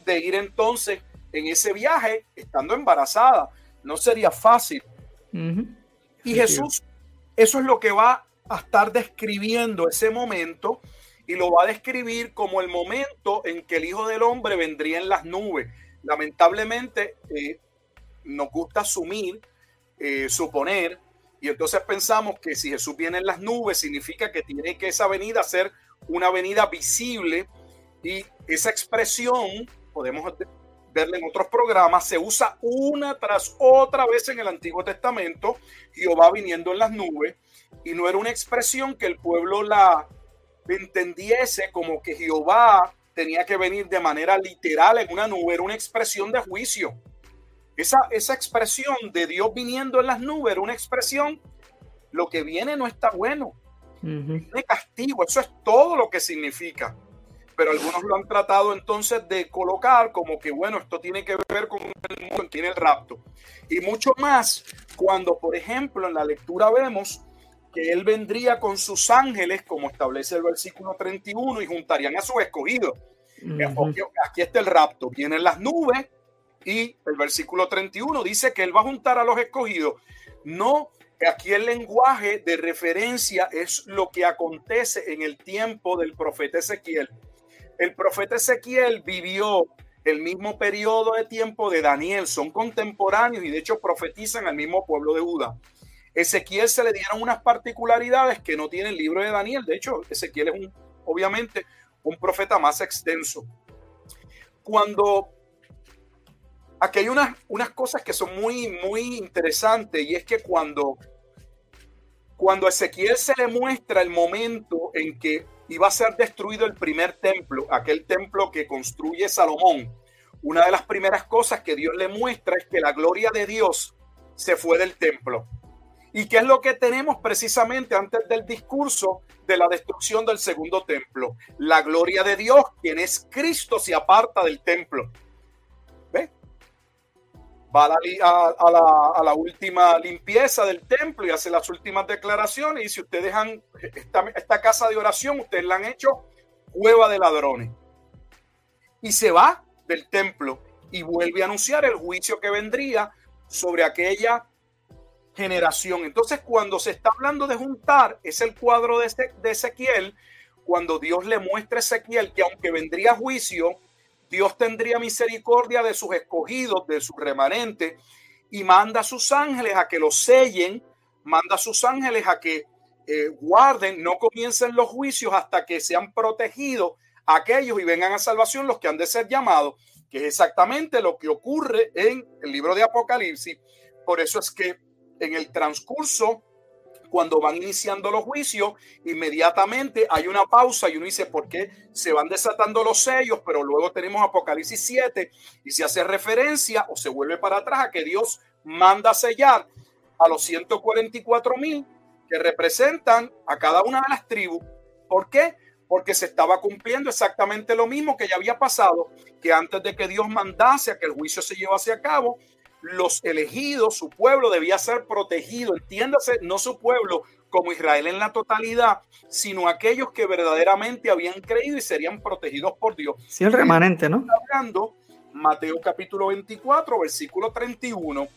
de ir entonces en ese viaje estando embarazada. No sería fácil. Y Jesús, eso es lo que va a estar describiendo ese momento y lo va a describir como el momento en que el Hijo del Hombre vendría en las nubes. Lamentablemente, eh, nos gusta asumir, eh, suponer y entonces pensamos que si Jesús viene en las nubes, significa que tiene que esa venida ser una avenida visible. Y esa expresión, podemos verla en otros programas, se usa una tras otra vez en el Antiguo Testamento. Jehová viniendo en las nubes. Y no era una expresión que el pueblo la entendiese como que Jehová tenía que venir de manera literal en una nube, era una expresión de juicio. Esa, expresión de Dios viniendo en las nubes era una expresión, lo que viene no está bueno. De castigo, eso es todo lo que significa. Pero algunos lo han tratado entonces de colocar como que, bueno, esto tiene que ver con el mundo tiene el rapto. Y mucho más cuando, por ejemplo, en la lectura vemos que él vendría con sus ángeles, como establece el versículo 31, y juntarían a sus escogidos. Aquí está el rapto. Vienen las nubes, y el versículo 31 dice que él va a juntar a los escogidos. No, aquí el lenguaje de referencia es lo que acontece en el tiempo del profeta Ezequiel. El profeta Ezequiel vivió el mismo periodo de tiempo de Daniel, son contemporáneos y de hecho profetizan al mismo pueblo de Judá. Ezequiel se le dieron unas particularidades que no tiene el libro de Daniel. De hecho, Ezequiel es un, obviamente un profeta más extenso. Cuando aquí hay unas, unas cosas que son muy, muy interesantes y es que cuando, cuando Ezequiel se le muestra el momento en que iba a ser destruido el primer templo, aquel templo que construye Salomón, una de las primeras cosas que Dios le muestra es que la gloria de Dios se fue del templo. ¿Y qué es lo que tenemos precisamente antes del discurso de la destrucción del segundo templo? La gloria de Dios, quien es Cristo, se aparta del templo va a la, última limpieza del templo y hace las últimas declaraciones. Y si ustedes han, esta, esta casa de oración, ustedes la han hecho cueva de ladrones. Y se va del templo y vuelve a anunciar el juicio que vendría sobre aquella generación. Entonces, cuando se está hablando de juntar, es el cuadro de, de Ezequiel, cuando Dios le muestra a Ezequiel que aunque vendría juicio, Dios tendría misericordia de sus escogidos, de su remanente, y manda a sus ángeles a que los sellen, manda a sus ángeles a que eh, guarden, no comiencen los juicios hasta que sean protegidos aquellos y vengan a salvación los que han de ser llamados, que es exactamente lo que ocurre en el libro de Apocalipsis. Por eso es que en el transcurso cuando van iniciando los juicios, inmediatamente hay una pausa y uno dice, ¿por qué se van desatando los sellos? Pero luego tenemos Apocalipsis 7 y se hace referencia o se vuelve para atrás a que Dios manda sellar a los 144 mil que representan a cada una de las tribus. ¿Por qué? Porque se estaba cumpliendo exactamente lo mismo que ya había pasado, que antes de que Dios mandase a que el juicio se llevase a cabo, los elegidos, su pueblo debía ser protegido. Entiéndase, no su pueblo como Israel en la totalidad, sino aquellos que verdaderamente habían creído y serían protegidos por Dios.
Sí, el remanente, ¿no?
Hablando, Mateo capítulo 24, versículo 31.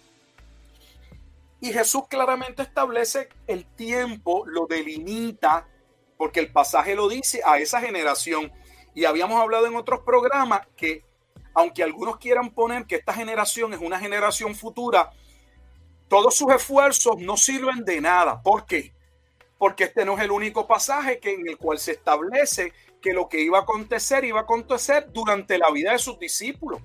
Y Jesús claramente establece el tiempo, lo delimita, porque el pasaje lo dice a esa generación. Y habíamos hablado en otros programas que aunque algunos quieran poner que esta generación es una generación futura, todos sus esfuerzos no sirven de nada. ¿Por qué? Porque este no es el único pasaje que, en el cual se establece que lo que iba a acontecer iba a acontecer durante la vida de sus discípulos.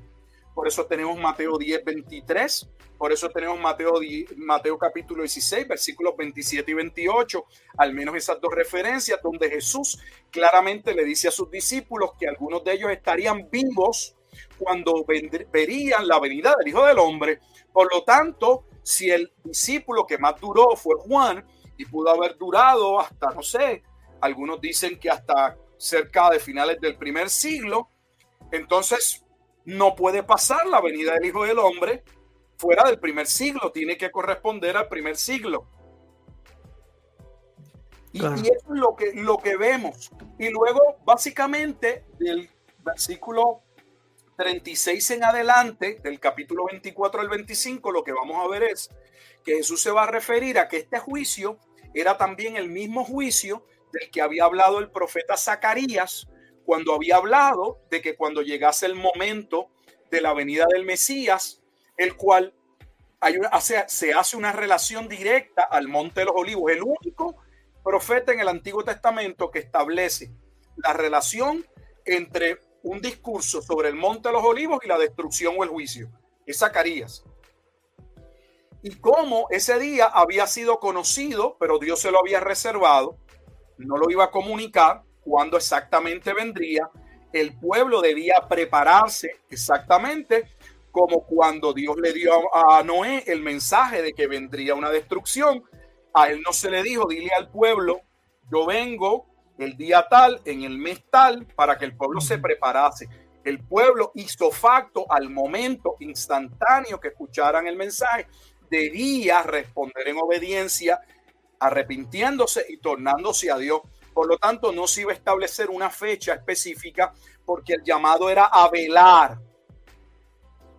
Por eso tenemos Mateo 10, 23. Por eso tenemos Mateo, Mateo capítulo 16, versículos 27 y 28. Al menos esas dos referencias donde Jesús claramente le dice a sus discípulos que algunos de ellos estarían vivos cuando verían la venida del Hijo del Hombre. Por lo tanto, si el discípulo que más duró fue Juan y pudo haber durado hasta, no sé, algunos dicen que hasta cerca de finales del primer siglo, entonces no puede pasar la venida del Hijo del Hombre fuera del primer siglo, tiene que corresponder al primer siglo. Y, y, eso es lo que, lo que vemos. Y luego, básicamente, del versículo 36 en adelante, del capítulo 24 al 25, lo que vamos a ver es que Jesús se va a referir a que este juicio era también el mismo juicio del que había hablado el profeta Zacarías cuando había hablado de que cuando llegase el momento de la venida del Mesías, el cual una, se hace una relación directa al Monte de los Olivos, el único profeta en el Antiguo Testamento que establece la relación entre un discurso sobre el monte de los olivos y la destrucción o el juicio. Es Zacarías. Y cómo ese día había sido conocido, pero Dios se lo había reservado, no lo iba a comunicar cuándo exactamente vendría. El pueblo debía prepararse exactamente como cuando Dios le dio a Noé el mensaje de que vendría una destrucción. A él no se le dijo, dile al pueblo, yo vengo el día tal, en el mes tal, para que el pueblo se preparase. El pueblo hizo facto al momento instantáneo que escucharan el mensaje, debía responder en obediencia, arrepintiéndose y tornándose a Dios. Por lo tanto, no se iba a establecer una fecha específica porque el llamado era a velar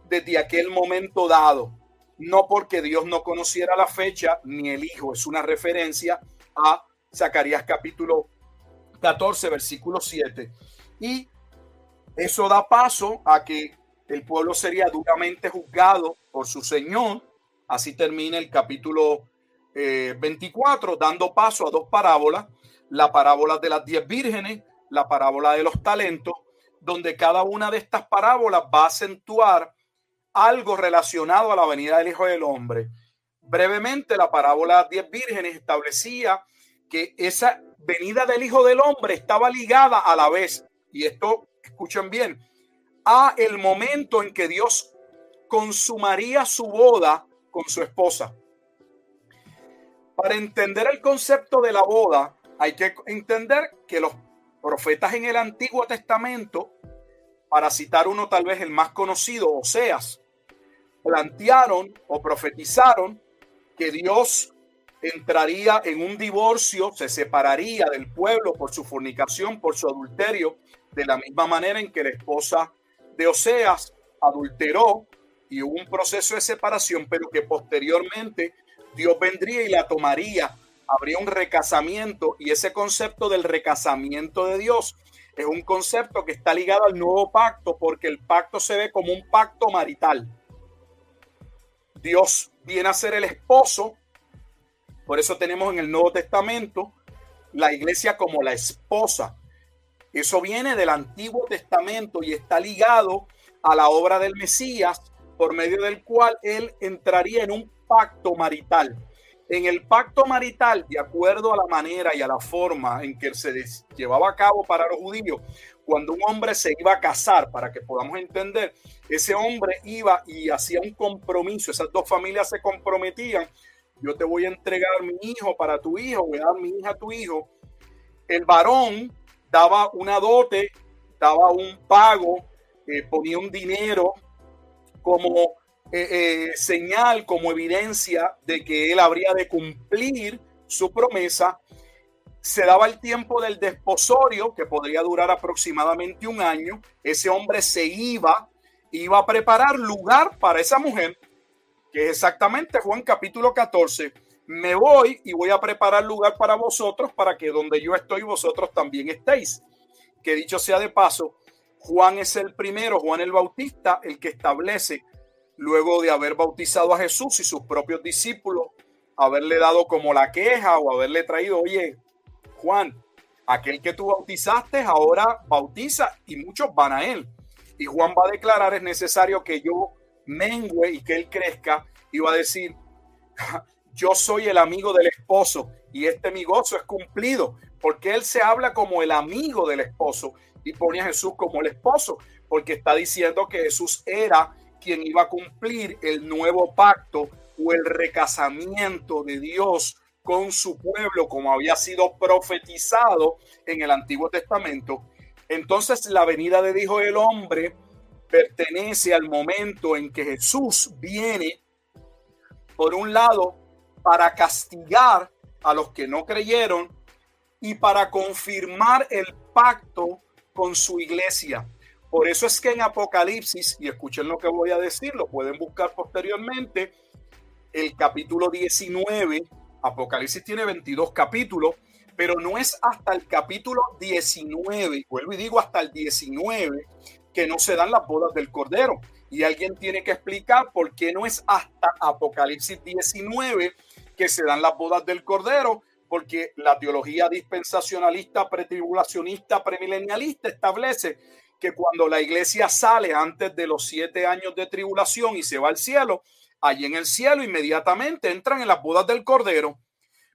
desde aquel momento dado, no porque Dios no conociera la fecha ni el Hijo, es una referencia a Zacarías capítulo 14, versículo 7. Y eso da paso a que el pueblo sería duramente juzgado por su Señor. Así termina el capítulo 24, eh, dando paso a dos parábolas. La parábola de las diez vírgenes, la parábola de los talentos, donde cada una de estas parábolas va a acentuar algo relacionado a la venida del Hijo del Hombre. Brevemente, la parábola de las diez vírgenes establecía que esa venida del Hijo del Hombre estaba ligada a la vez, y esto, escuchen bien, a el momento en que Dios consumaría su boda con su esposa. Para entender el concepto de la boda, hay que entender que los profetas en el Antiguo Testamento, para citar uno tal vez el más conocido, Oseas, plantearon o profetizaron que Dios entraría en un divorcio, se separaría del pueblo por su fornicación, por su adulterio, de la misma manera en que la esposa de Oseas adulteró y hubo un proceso de separación, pero que posteriormente Dios vendría y la tomaría, habría un recasamiento y ese concepto del recasamiento de Dios es un concepto que está ligado al nuevo pacto porque el pacto se ve como un pacto marital. Dios viene a ser el esposo por eso tenemos en el Nuevo Testamento la iglesia como la esposa. Eso viene del Antiguo Testamento y está ligado a la obra del Mesías, por medio del cual él entraría en un pacto marital. En el pacto marital, de acuerdo a la manera y a la forma en que se llevaba a cabo para los judíos, cuando un hombre se iba a casar, para que podamos entender, ese hombre iba y hacía un compromiso, esas dos familias se comprometían, yo te voy a entregar mi hijo para tu hijo, voy a dar mi hija a tu hijo. El varón daba una dote, daba un pago, eh, ponía un dinero como eh, eh, señal, como evidencia de que él habría de cumplir su promesa. Se daba el tiempo del desposorio, que podría durar aproximadamente un año. Ese hombre se iba, iba a preparar lugar para esa mujer, que es exactamente Juan capítulo 14. Me voy y voy a preparar lugar para vosotros, para que donde yo estoy, vosotros también estéis. Que dicho sea de paso, Juan es el primero, Juan el Bautista, el que establece, luego de haber bautizado a Jesús y sus propios discípulos, haberle dado como la queja o haberle traído, oye, Juan, aquel que tú bautizaste ahora bautiza y muchos van a él. Y Juan va a declarar, es necesario que yo mengue y que él crezca y va a decir, yo soy el amigo del esposo y este mi gozo es cumplido, porque él se habla como el amigo del esposo y pone a Jesús como el esposo, porque está diciendo que Jesús era quien iba a cumplir el nuevo pacto o el recasamiento de Dios con su pueblo, como había sido profetizado en el Antiguo Testamento. Entonces la venida de Hijo del Hombre pertenece al momento en que Jesús viene, por un lado, para castigar a los que no creyeron y para confirmar el pacto con su iglesia. Por eso es que en Apocalipsis, y escuchen lo que voy a decir, lo pueden buscar posteriormente, el capítulo 19, Apocalipsis tiene 22 capítulos, pero no es hasta el capítulo 19, vuelvo y digo hasta el 19, que no se dan las bodas del Cordero. Y alguien tiene que explicar por qué no es hasta Apocalipsis 19 que se dan las bodas del Cordero, porque la teología dispensacionalista, pretribulacionista, premilenialista establece que cuando la iglesia sale antes de los siete años de tribulación y se va al cielo, allí en el cielo inmediatamente entran en las bodas del Cordero.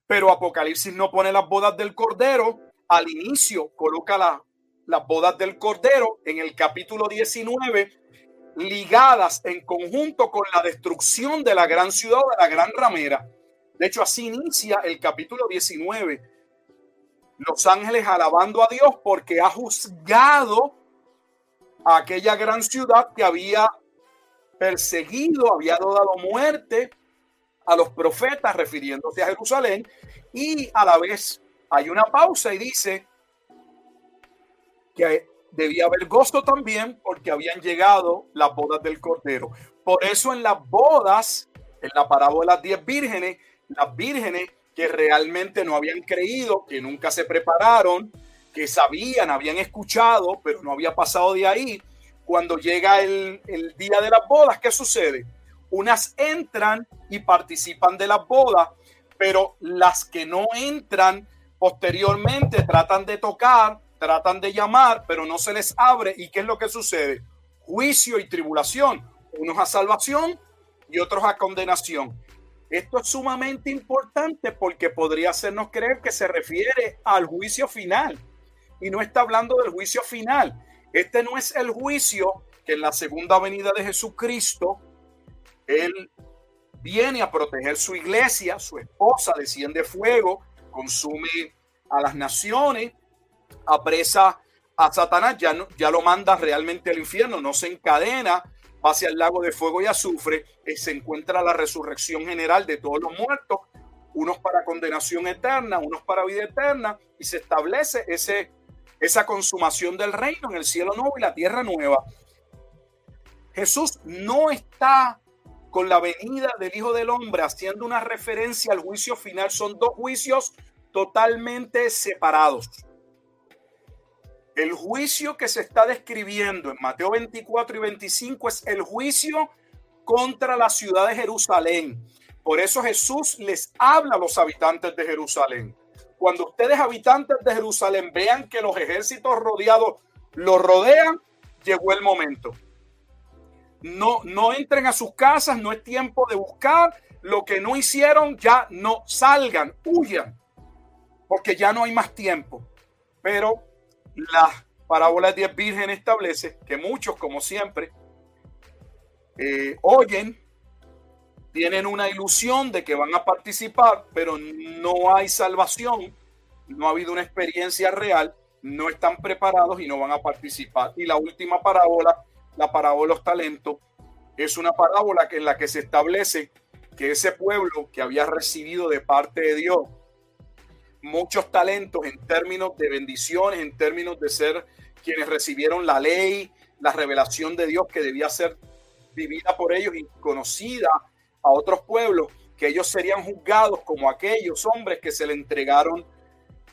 Pero Apocalipsis no pone las bodas del Cordero al inicio, coloca las bodas del Cordero en el capítulo 19 ligadas en conjunto con la destrucción de la gran ciudad de la gran ramera. De hecho, así inicia el capítulo 19. Los ángeles alabando a Dios porque ha juzgado a aquella gran ciudad que había perseguido, había dado muerte a los profetas refiriéndose a Jerusalén y a la vez hay una pausa y dice que debía haber gozo también porque habían llegado las bodas del Cordero. Por eso en las bodas, en la parábola de las diez vírgenes, las vírgenes que realmente no habían creído, que nunca se prepararon, que sabían, habían escuchado, pero no había pasado de ahí. Cuando llega el, el día de las bodas, ¿qué sucede? Unas entran y participan de las bodas, pero las que no entran posteriormente tratan de tocar, tratan de llamar, pero no se les abre. ¿Y qué es lo que sucede? Juicio y tribulación, unos a salvación y otros a condenación. Esto es sumamente importante porque podría hacernos creer que se refiere al juicio final y no está hablando del juicio final. Este no es el juicio que en la segunda venida de Jesucristo, Él viene a proteger su iglesia, su esposa desciende fuego, consume a las naciones, apresa a Satanás, ya, no, ya lo manda realmente al infierno, no se encadena hacia el lago de fuego y azufre, y se encuentra la resurrección general de todos los muertos, unos para condenación eterna, unos para vida eterna, y se establece ese, esa consumación del reino en el cielo nuevo y la tierra nueva. Jesús no está con la venida del Hijo del Hombre haciendo una referencia al juicio final, son dos juicios totalmente separados. El juicio que se está describiendo en Mateo 24 y 25 es el juicio contra la ciudad de Jerusalén. Por eso Jesús les habla a los habitantes de Jerusalén. Cuando ustedes habitantes de Jerusalén vean que los ejércitos rodeados los rodean, llegó el momento. No, no entren a sus casas, no es tiempo de buscar, lo que no hicieron ya no salgan, huyan, porque ya no hay más tiempo. Pero la parábola de diez vírgenes establece que muchos, como siempre, eh, oyen, tienen una ilusión de que van a participar, pero no hay salvación, no ha habido una experiencia real, no están preparados y no van a participar. Y la última parábola, la parábola de los talentos, es una parábola en la que se establece que ese pueblo que había recibido de parte de Dios muchos talentos en términos de bendiciones, en términos de ser quienes recibieron la ley, la revelación de Dios que debía ser vivida por ellos y conocida a otros pueblos, que ellos serían juzgados como aquellos hombres que se le entregaron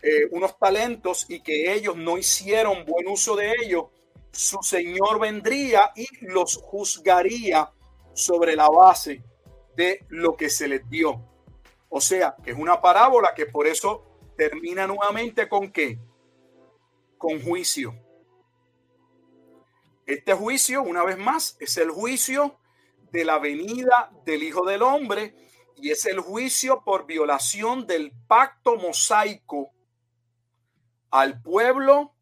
eh, unos talentos y que ellos no hicieron buen uso de ellos, su Señor vendría y los juzgaría sobre la base de lo que se les dio. O sea, que es una parábola que por eso termina nuevamente con qué? Con juicio. Este juicio, una vez más, es el juicio de la venida del Hijo del Hombre y es el juicio por violación del pacto mosaico al pueblo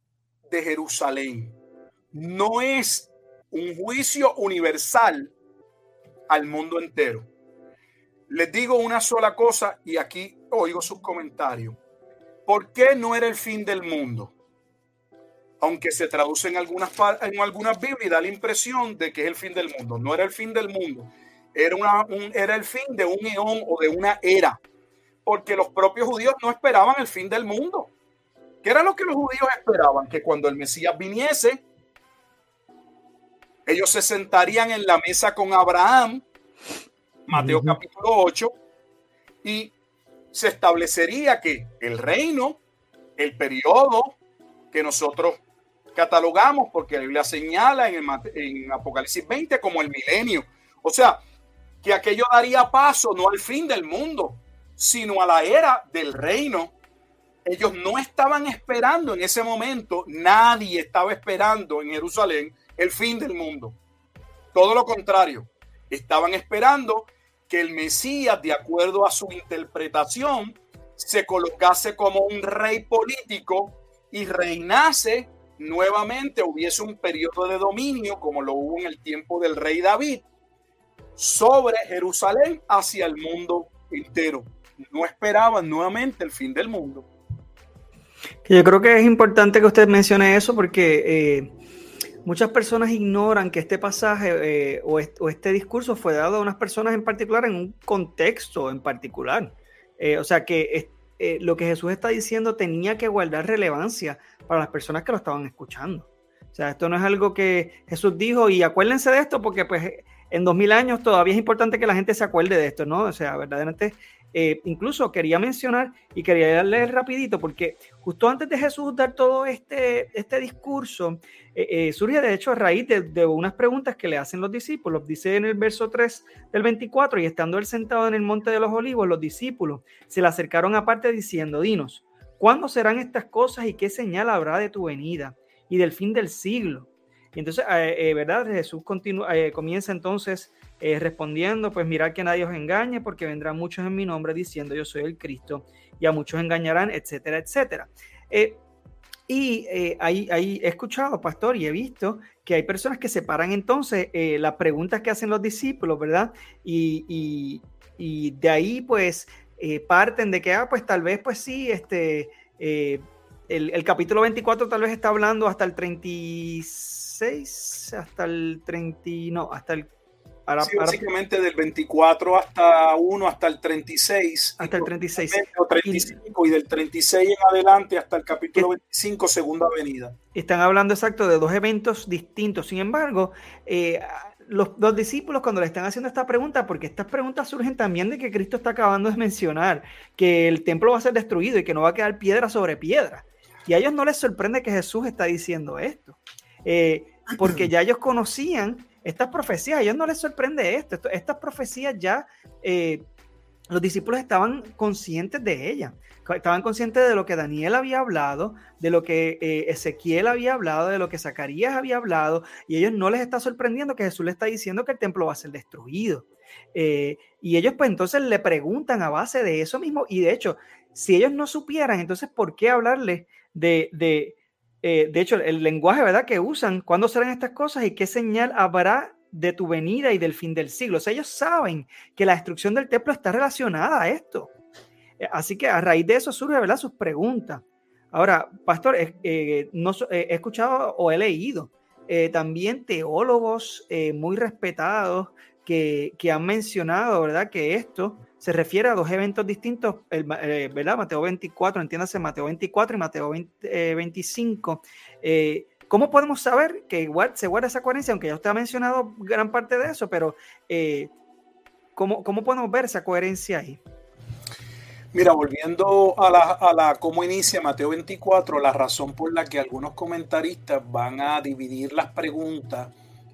de Jerusalén. No es un juicio universal al mundo entero. Les digo una sola cosa y aquí oigo sus comentarios. ¿Por qué no era el fin del mundo? Aunque se traduce en algunas, en algunas Biblias da la impresión de que es el fin del mundo. No era el fin del mundo. Era, una, un, era el fin de un eón o de una era. Porque los propios judíos no esperaban el fin del mundo. ¿Qué era lo que los judíos esperaban? Que cuando el Mesías viniese, ellos se sentarían en la mesa con Abraham, Mateo capítulo 8, y se establecería que el reino, el periodo que nosotros catalogamos, porque la Biblia señala en, en Apocalipsis 20 como el milenio. O sea, que aquello daría paso no al fin del mundo, sino a la era del reino ellos no estaban esperando en ese momento, nadie estaba esperando en Jerusalén el fin del mundo. Todo lo contrario, estaban esperando que el Mesías, de acuerdo a su interpretación, se colocase como un rey político y reinase nuevamente, hubiese un periodo de dominio, como lo hubo en el tiempo del rey David, sobre Jerusalén hacia el mundo entero. No esperaban nuevamente el fin del mundo.
Yo creo que es importante que usted mencione eso porque eh, muchas personas ignoran que este pasaje eh, o, este, discurso fue dado a unas personas en particular en un contexto en particular. Eh, o sea que lo que Jesús está diciendo tenía que guardar relevancia para las personas que lo estaban escuchando. O sea, esto no es algo que Jesús dijo y acuérdense de esto porque pues en dos mil años todavía es importante que la gente se acuerde de esto, ¿no? O sea, verdaderamente eh, incluso quería mencionar y quería leer rapidito porque justo antes de Jesús dar todo este, este discurso, eh, eh, surge de hecho a raíz de, unas preguntas que le hacen los discípulos. Dice en el verso 3 del 24, y estando él sentado en el monte de los olivos, los discípulos se le acercaron aparte diciendo, dinos, ¿cuándo serán estas cosas y qué señal habrá de tu venida y del fin del siglo? Entonces, ¿verdad? Jesús continúa, comienza entonces eh, respondiendo, pues mirad que nadie os engañe, porque vendrán muchos en mi nombre diciendo yo soy el Cristo, y a muchos engañarán, etcétera, etcétera. Eh, y eh, ahí, ahí, he escuchado, pastor, y he visto que hay personas que separan entonces las preguntas que hacen los discípulos, ¿verdad? Y, y, de ahí, pues, parten de que, ah, pues tal vez, pues sí, este, el, el, capítulo 24 tal vez está hablando hasta el 36, hasta el 30, no, hasta el
básicamente del 24 hasta 1 hasta el 36.
Hasta el 36.
O 35 y, del 36 en adelante hasta el capítulo 25, segunda avenida.
Están hablando exacto de dos eventos distintos. Sin embargo, eh, los, los, discípulos cuando le están haciendo esta pregunta, porque estas preguntas surgen también de que Cristo está acabando de mencionar que el templo va a ser destruido y que no va a quedar piedra sobre piedra. Y a ellos no les sorprende que Jesús está diciendo esto, eh, porque ya ellos conocían estas profecías, a ellos no les sorprende esto. estas profecías ya eh, los discípulos estaban conscientes de ellas. Estaban conscientes de lo que Daniel había hablado, de lo que eh, Ezequiel había hablado, de lo que Zacarías había hablado, y ellos no les está sorprendiendo que Jesús les está diciendo que el templo va a ser destruido. Eh, y ellos pues entonces le preguntan a base de eso mismo. Y de hecho, si ellos no supieran, entonces, ¿por qué hablarles de, de, eh, de hecho, el lenguaje, ¿verdad? Que usan, ¿cuándo serán estas cosas y qué señal habrá de tu venida y del fin del siglo? O ellos saben que la destrucción del templo está relacionada a esto. Eh, así que a raíz de eso surge, ¿verdad? Sus preguntas. Ahora, pastor, eh, no, he escuchado o he leído también teólogos muy respetados que, que, han mencionado, ¿verdad? Que esto se refiere a dos eventos distintos, eh, ¿verdad? Mateo 24, entiéndase Mateo 24 y Mateo 25. Eh, eh, ¿Cómo podemos saber que igual se guarda esa coherencia? Aunque ya usted ha mencionado gran parte de eso, pero ¿cómo, ¿cómo, podemos ver esa coherencia ahí?
Mira, volviendo a la, a la cómo inicia Mateo 24, la razón por la que algunos comentaristas van a dividir las preguntas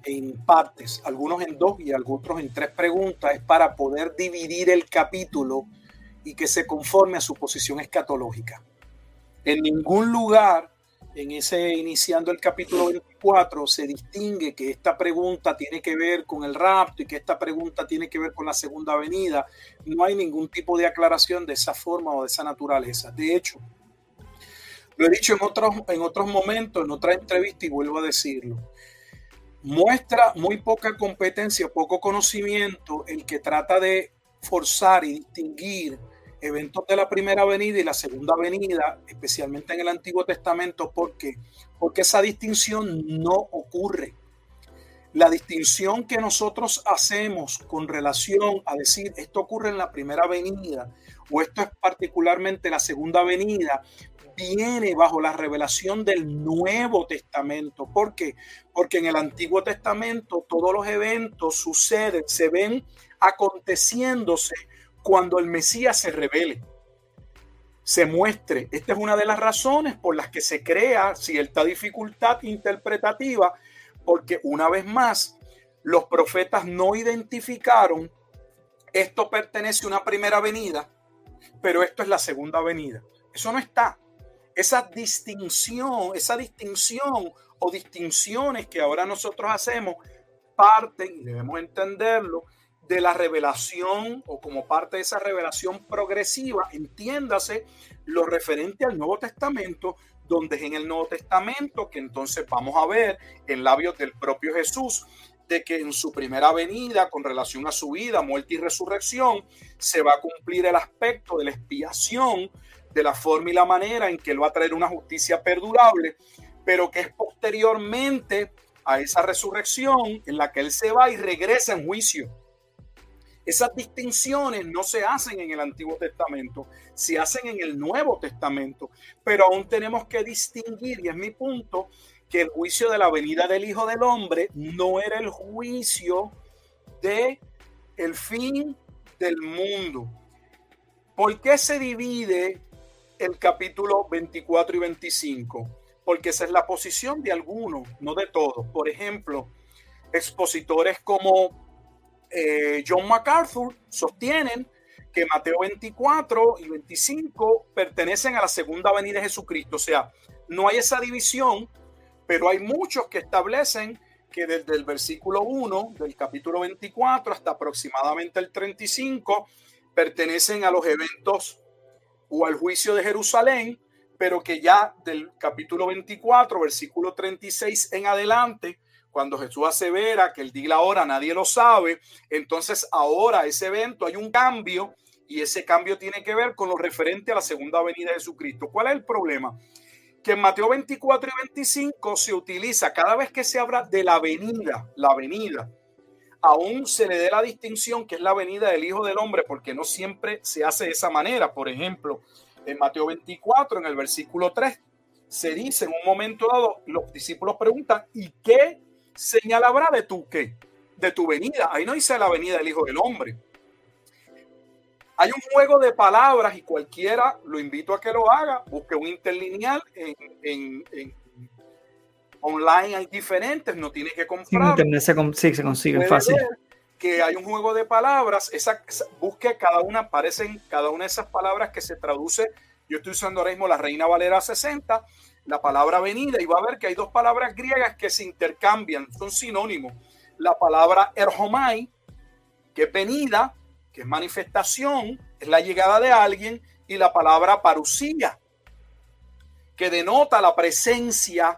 en partes, algunos en dos y algunos en tres preguntas, es para poder dividir el capítulo y que se conforme a su posición escatológica. En ningún lugar en ese iniciando el capítulo 24 se distingue que esta pregunta tiene que ver con el rapto y que esta pregunta tiene que ver con la segunda venida. No hay ningún tipo de aclaración de esa forma o de esa naturaleza. De hecho, lo he dicho en otros, en otros momentos, en otra entrevista y vuelvo a decirlo muestra muy poca competencia, poco conocimiento el que trata de forzar y distinguir eventos de la primera venida y la segunda venida, especialmente en el Antiguo Testamento, porque porque esa distinción no ocurre. La distinción que nosotros hacemos con relación a decir esto ocurre en la primera venida o esto es particularmente la segunda venida, viene bajo la revelación del Nuevo Testamento. ¿Por qué? Porque en el Antiguo Testamento todos los eventos suceden, se ven aconteciéndose cuando el Mesías se revele, se muestre. Esta es una de las razones por las que se crea cierta dificultad interpretativa, porque una vez más, los profetas no identificaron esto pertenece a una primera venida, pero esto es la segunda venida. Eso no está esa distinción, esa distinción o distinciones que ahora nosotros hacemos parten, y debemos entenderlo, de la revelación o como parte de esa revelación progresiva, entiéndase lo referente al Nuevo Testamento, donde es en el Nuevo Testamento que entonces vamos a ver en labios del propio Jesús de que en su primera venida, con relación a su vida, muerte y resurrección, se va a cumplir el aspecto de la expiación de la forma y la manera en que él va a traer una justicia perdurable, pero que es posteriormente a esa resurrección en la que él se va y regresa en juicio. Esas distinciones no se hacen en el Antiguo Testamento, se hacen en el Nuevo Testamento, pero aún tenemos que distinguir, y es mi punto, que el juicio de la venida del Hijo del Hombre no era el juicio de el fin del mundo. ¿Por qué se divide el capítulo 24 y 25, porque esa es la posición de algunos, no de todos. Por ejemplo, expositores como eh, John MacArthur sostienen que Mateo 24 y 25 pertenecen a la segunda venida de Jesucristo. O sea, no hay esa división, pero hay muchos que establecen que desde el versículo 1 del capítulo 24 hasta aproximadamente el 35 pertenecen a los eventos o al juicio de Jerusalén, pero que ya del capítulo 24, versículo 36 en adelante, cuando Jesús asevera que el día y la hora nadie lo sabe, entonces ahora ese evento hay un cambio y ese cambio tiene que ver con lo referente a la segunda venida de Jesucristo. ¿Cuál es el problema? Que en Mateo 24 y 25 se utiliza cada vez que se habla de la venida, la venida, aún se le dé la distinción que es la venida del Hijo del Hombre, porque no siempre se hace de esa manera. Por ejemplo, en Mateo 24, en el versículo 3, se dice en un momento dado, los discípulos preguntan, ¿y qué señal habrá de tu qué? De tu venida. Ahí no dice la venida del Hijo del Hombre. Hay un juego de palabras y cualquiera lo invito a que lo haga. Busque un interlineal en, en online hay diferentes, no tiene que comprar.
internet se, sí, se consigue fácil.
Que hay un juego de palabras, esa, busque cada una, aparecen cada una de esas palabras que se traduce. Yo estoy usando ahora mismo la Reina Valera 60, la palabra venida, y va a ver que hay dos palabras griegas que se intercambian, son sinónimos. La palabra erhomai que es venida, que es manifestación, es la llegada de alguien, y la palabra parucía, que denota la presencia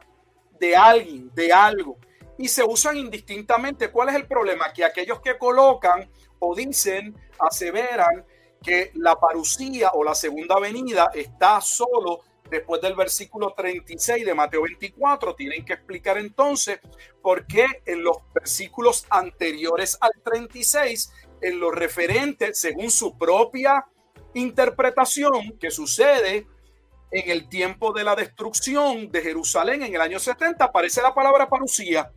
de alguien, de algo. Y se usan indistintamente. ¿Cuál es el problema? Que aquellos que colocan o dicen, aseveran que la parucía o la segunda venida está solo después del versículo 36 de Mateo 24. Tienen que explicar entonces por qué en los versículos anteriores al 36, en lo referente, según su propia interpretación, que sucede en el tiempo de la destrucción de Jerusalén en el año 70, aparece la palabra parucía.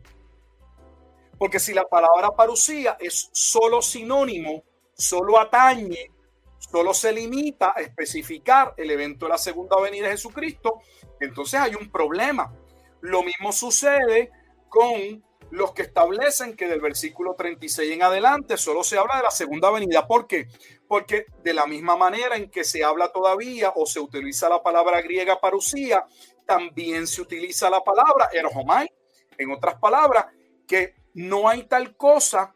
Porque si la palabra parucía es solo sinónimo, solo atañe solo se limita a especificar el evento de la segunda venida de Jesucristo, entonces hay un problema. Lo mismo sucede con los que establecen que del versículo 36 en adelante solo se habla de la segunda venida. ¿Por qué? Porque de la misma manera en que se habla todavía o se utiliza la palabra griega parucía, también se utiliza la palabra erhomai. En otras palabras, que no hay tal cosa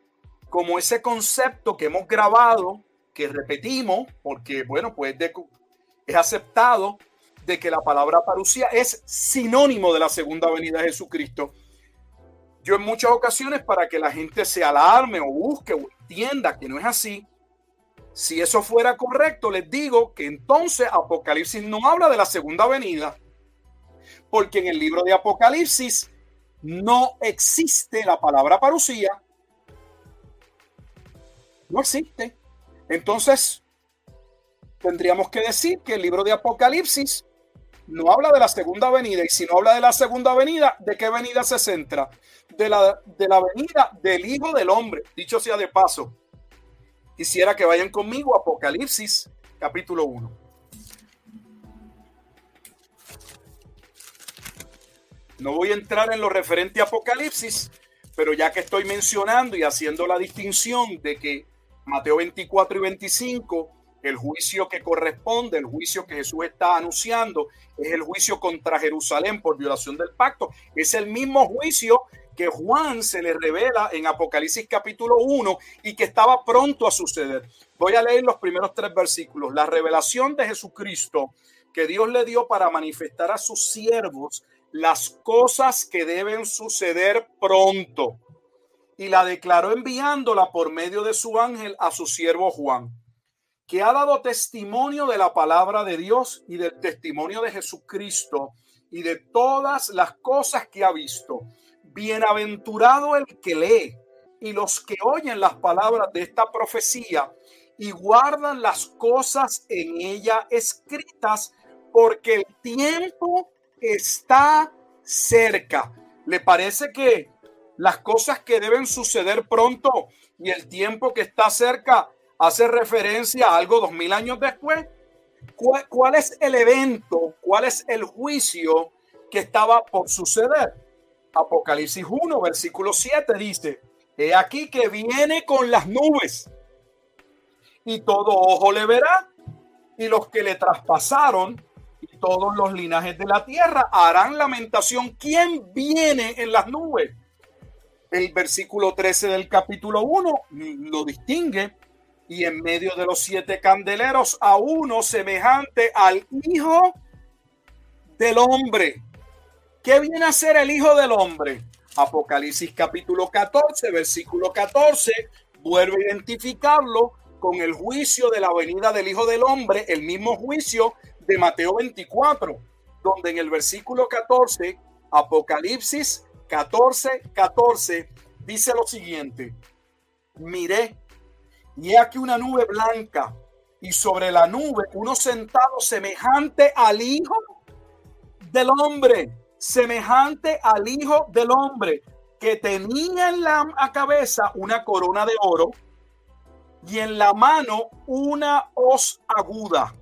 como ese concepto que hemos grabado que repetimos, porque, bueno, pues es aceptado de que la palabra parucía es sinónimo de la segunda venida de Jesucristo. Yo en muchas ocasiones, para que la gente se alarme o busque o entienda que no es así, si eso fuera correcto, les digo que entonces Apocalipsis no habla de la segunda venida, porque en el libro de Apocalipsis no existe la palabra parucía. No existe. Entonces, tendríamos que decir que el libro de Apocalipsis no habla de la segunda venida. Y si no habla de la segunda venida, ¿de qué venida se centra? De la, de la venida del Hijo del Hombre. Dicho sea de paso, quisiera que vayan conmigo a Apocalipsis capítulo 1. No voy a entrar en lo referente a Apocalipsis, pero ya que estoy mencionando y haciendo la distinción de que Mateo 24 y 25, el juicio que corresponde, el juicio que Jesús está anunciando, es el juicio contra Jerusalén por violación del pacto. Es el mismo juicio que Juan se le revela en Apocalipsis capítulo 1 y que estaba pronto a suceder. Voy a leer los primeros tres versículos. La revelación de Jesucristo que Dios le dio para manifestar a sus siervos las cosas que deben suceder pronto y la declaró enviándola por medio de su ángel a su siervo Juan, que ha dado testimonio de la palabra de Dios y del testimonio de Jesucristo y de todas las cosas que ha visto. Bienaventurado el que lee y los que oyen las palabras de esta profecía y guardan las cosas en ella escritas, porque el tiempo está cerca. ¿Le parece que las cosas que deben suceder pronto y el tiempo que está cerca hace referencia a algo dos mil años después. ¿Cuál, es el evento? ¿Cuál es el juicio que estaba por suceder? Apocalipsis 1, versículo 7 dice, he aquí que viene con las nubes y todo ojo le verá y los que le traspasaron y todos los linajes de la tierra harán lamentación. ¿Quién viene en las nubes? el versículo 13 del capítulo 1 lo distingue y en medio de los siete candeleros a uno semejante al Hijo del Hombre. ¿Qué viene a ser el Hijo del Hombre? Apocalipsis capítulo 14, versículo 14, vuelve a identificarlo con el juicio de la venida del Hijo del Hombre, el mismo juicio de Mateo 24, donde en el versículo 14, Apocalipsis 14, 14 dice lo siguiente, miré y aquí una nube blanca y sobre la nube uno sentado semejante al Hijo del Hombre, semejante al Hijo del Hombre, que tenía en la cabeza una corona de oro y en la mano una hoz aguda.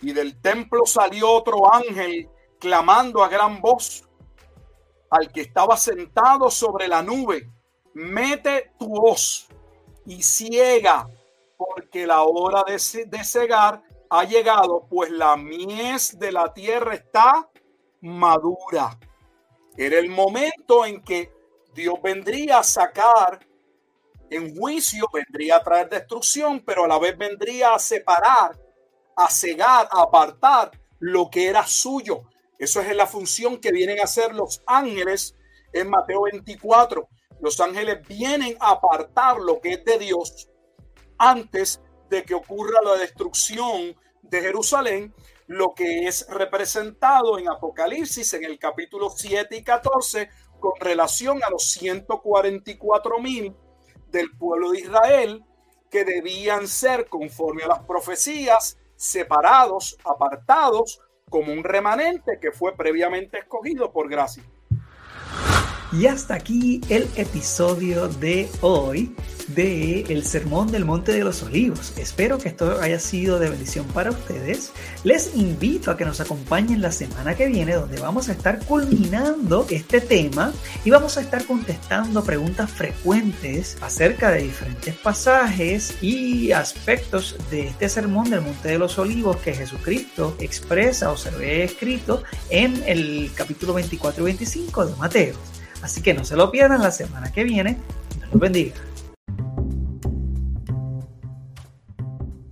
Y del templo salió otro ángel clamando a gran voz al que estaba sentado sobre la nube, mete tu voz y ciega, porque la hora de cegar ha llegado, pues la mies de la tierra está madura. Era el momento en que Dios vendría a sacar en juicio, vendría a traer destrucción, pero a la vez vendría a separar, a cegar, a apartar lo que era suyo. Eso es la función que vienen a hacer los ángeles en Mateo 24. Los ángeles vienen a apartar lo que es de Dios antes de que ocurra la destrucción de Jerusalén, lo que es representado en Apocalipsis en el capítulo 7 y 14 con relación a los 144 mil del pueblo de Israel que debían ser, conforme a las profecías, separados, apartados, como un remanente que fue previamente escogido por gracia.
Y hasta aquí el episodio de hoy de el Sermón del Monte de los Olivos. Espero que esto haya sido de bendición para ustedes. Les invito a que nos acompañen la semana que viene donde vamos a estar culminando este tema y vamos a estar contestando preguntas frecuentes acerca de diferentes pasajes y aspectos de este Sermón del Monte de los Olivos que Jesucristo expresa o se ve escrito en el capítulo 24 y 25 de Mateo. Así que no se lo pierdan la semana que viene. Dios los bendiga.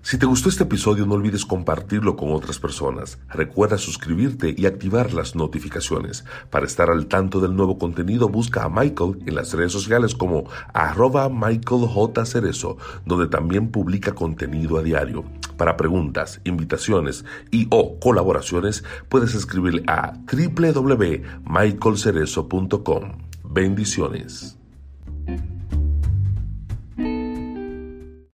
Si te gustó este episodio no olvides compartirlo con otras personas. Recuerda suscribirte y activar las notificaciones. Para estar al tanto del nuevo contenido busca a Michael en las redes sociales como arroba Michael J. Cerezo, donde también publica contenido a diario. Para preguntas, invitaciones y o colaboraciones puedes escribir a www.michaelcerezo.com. Bendiciones.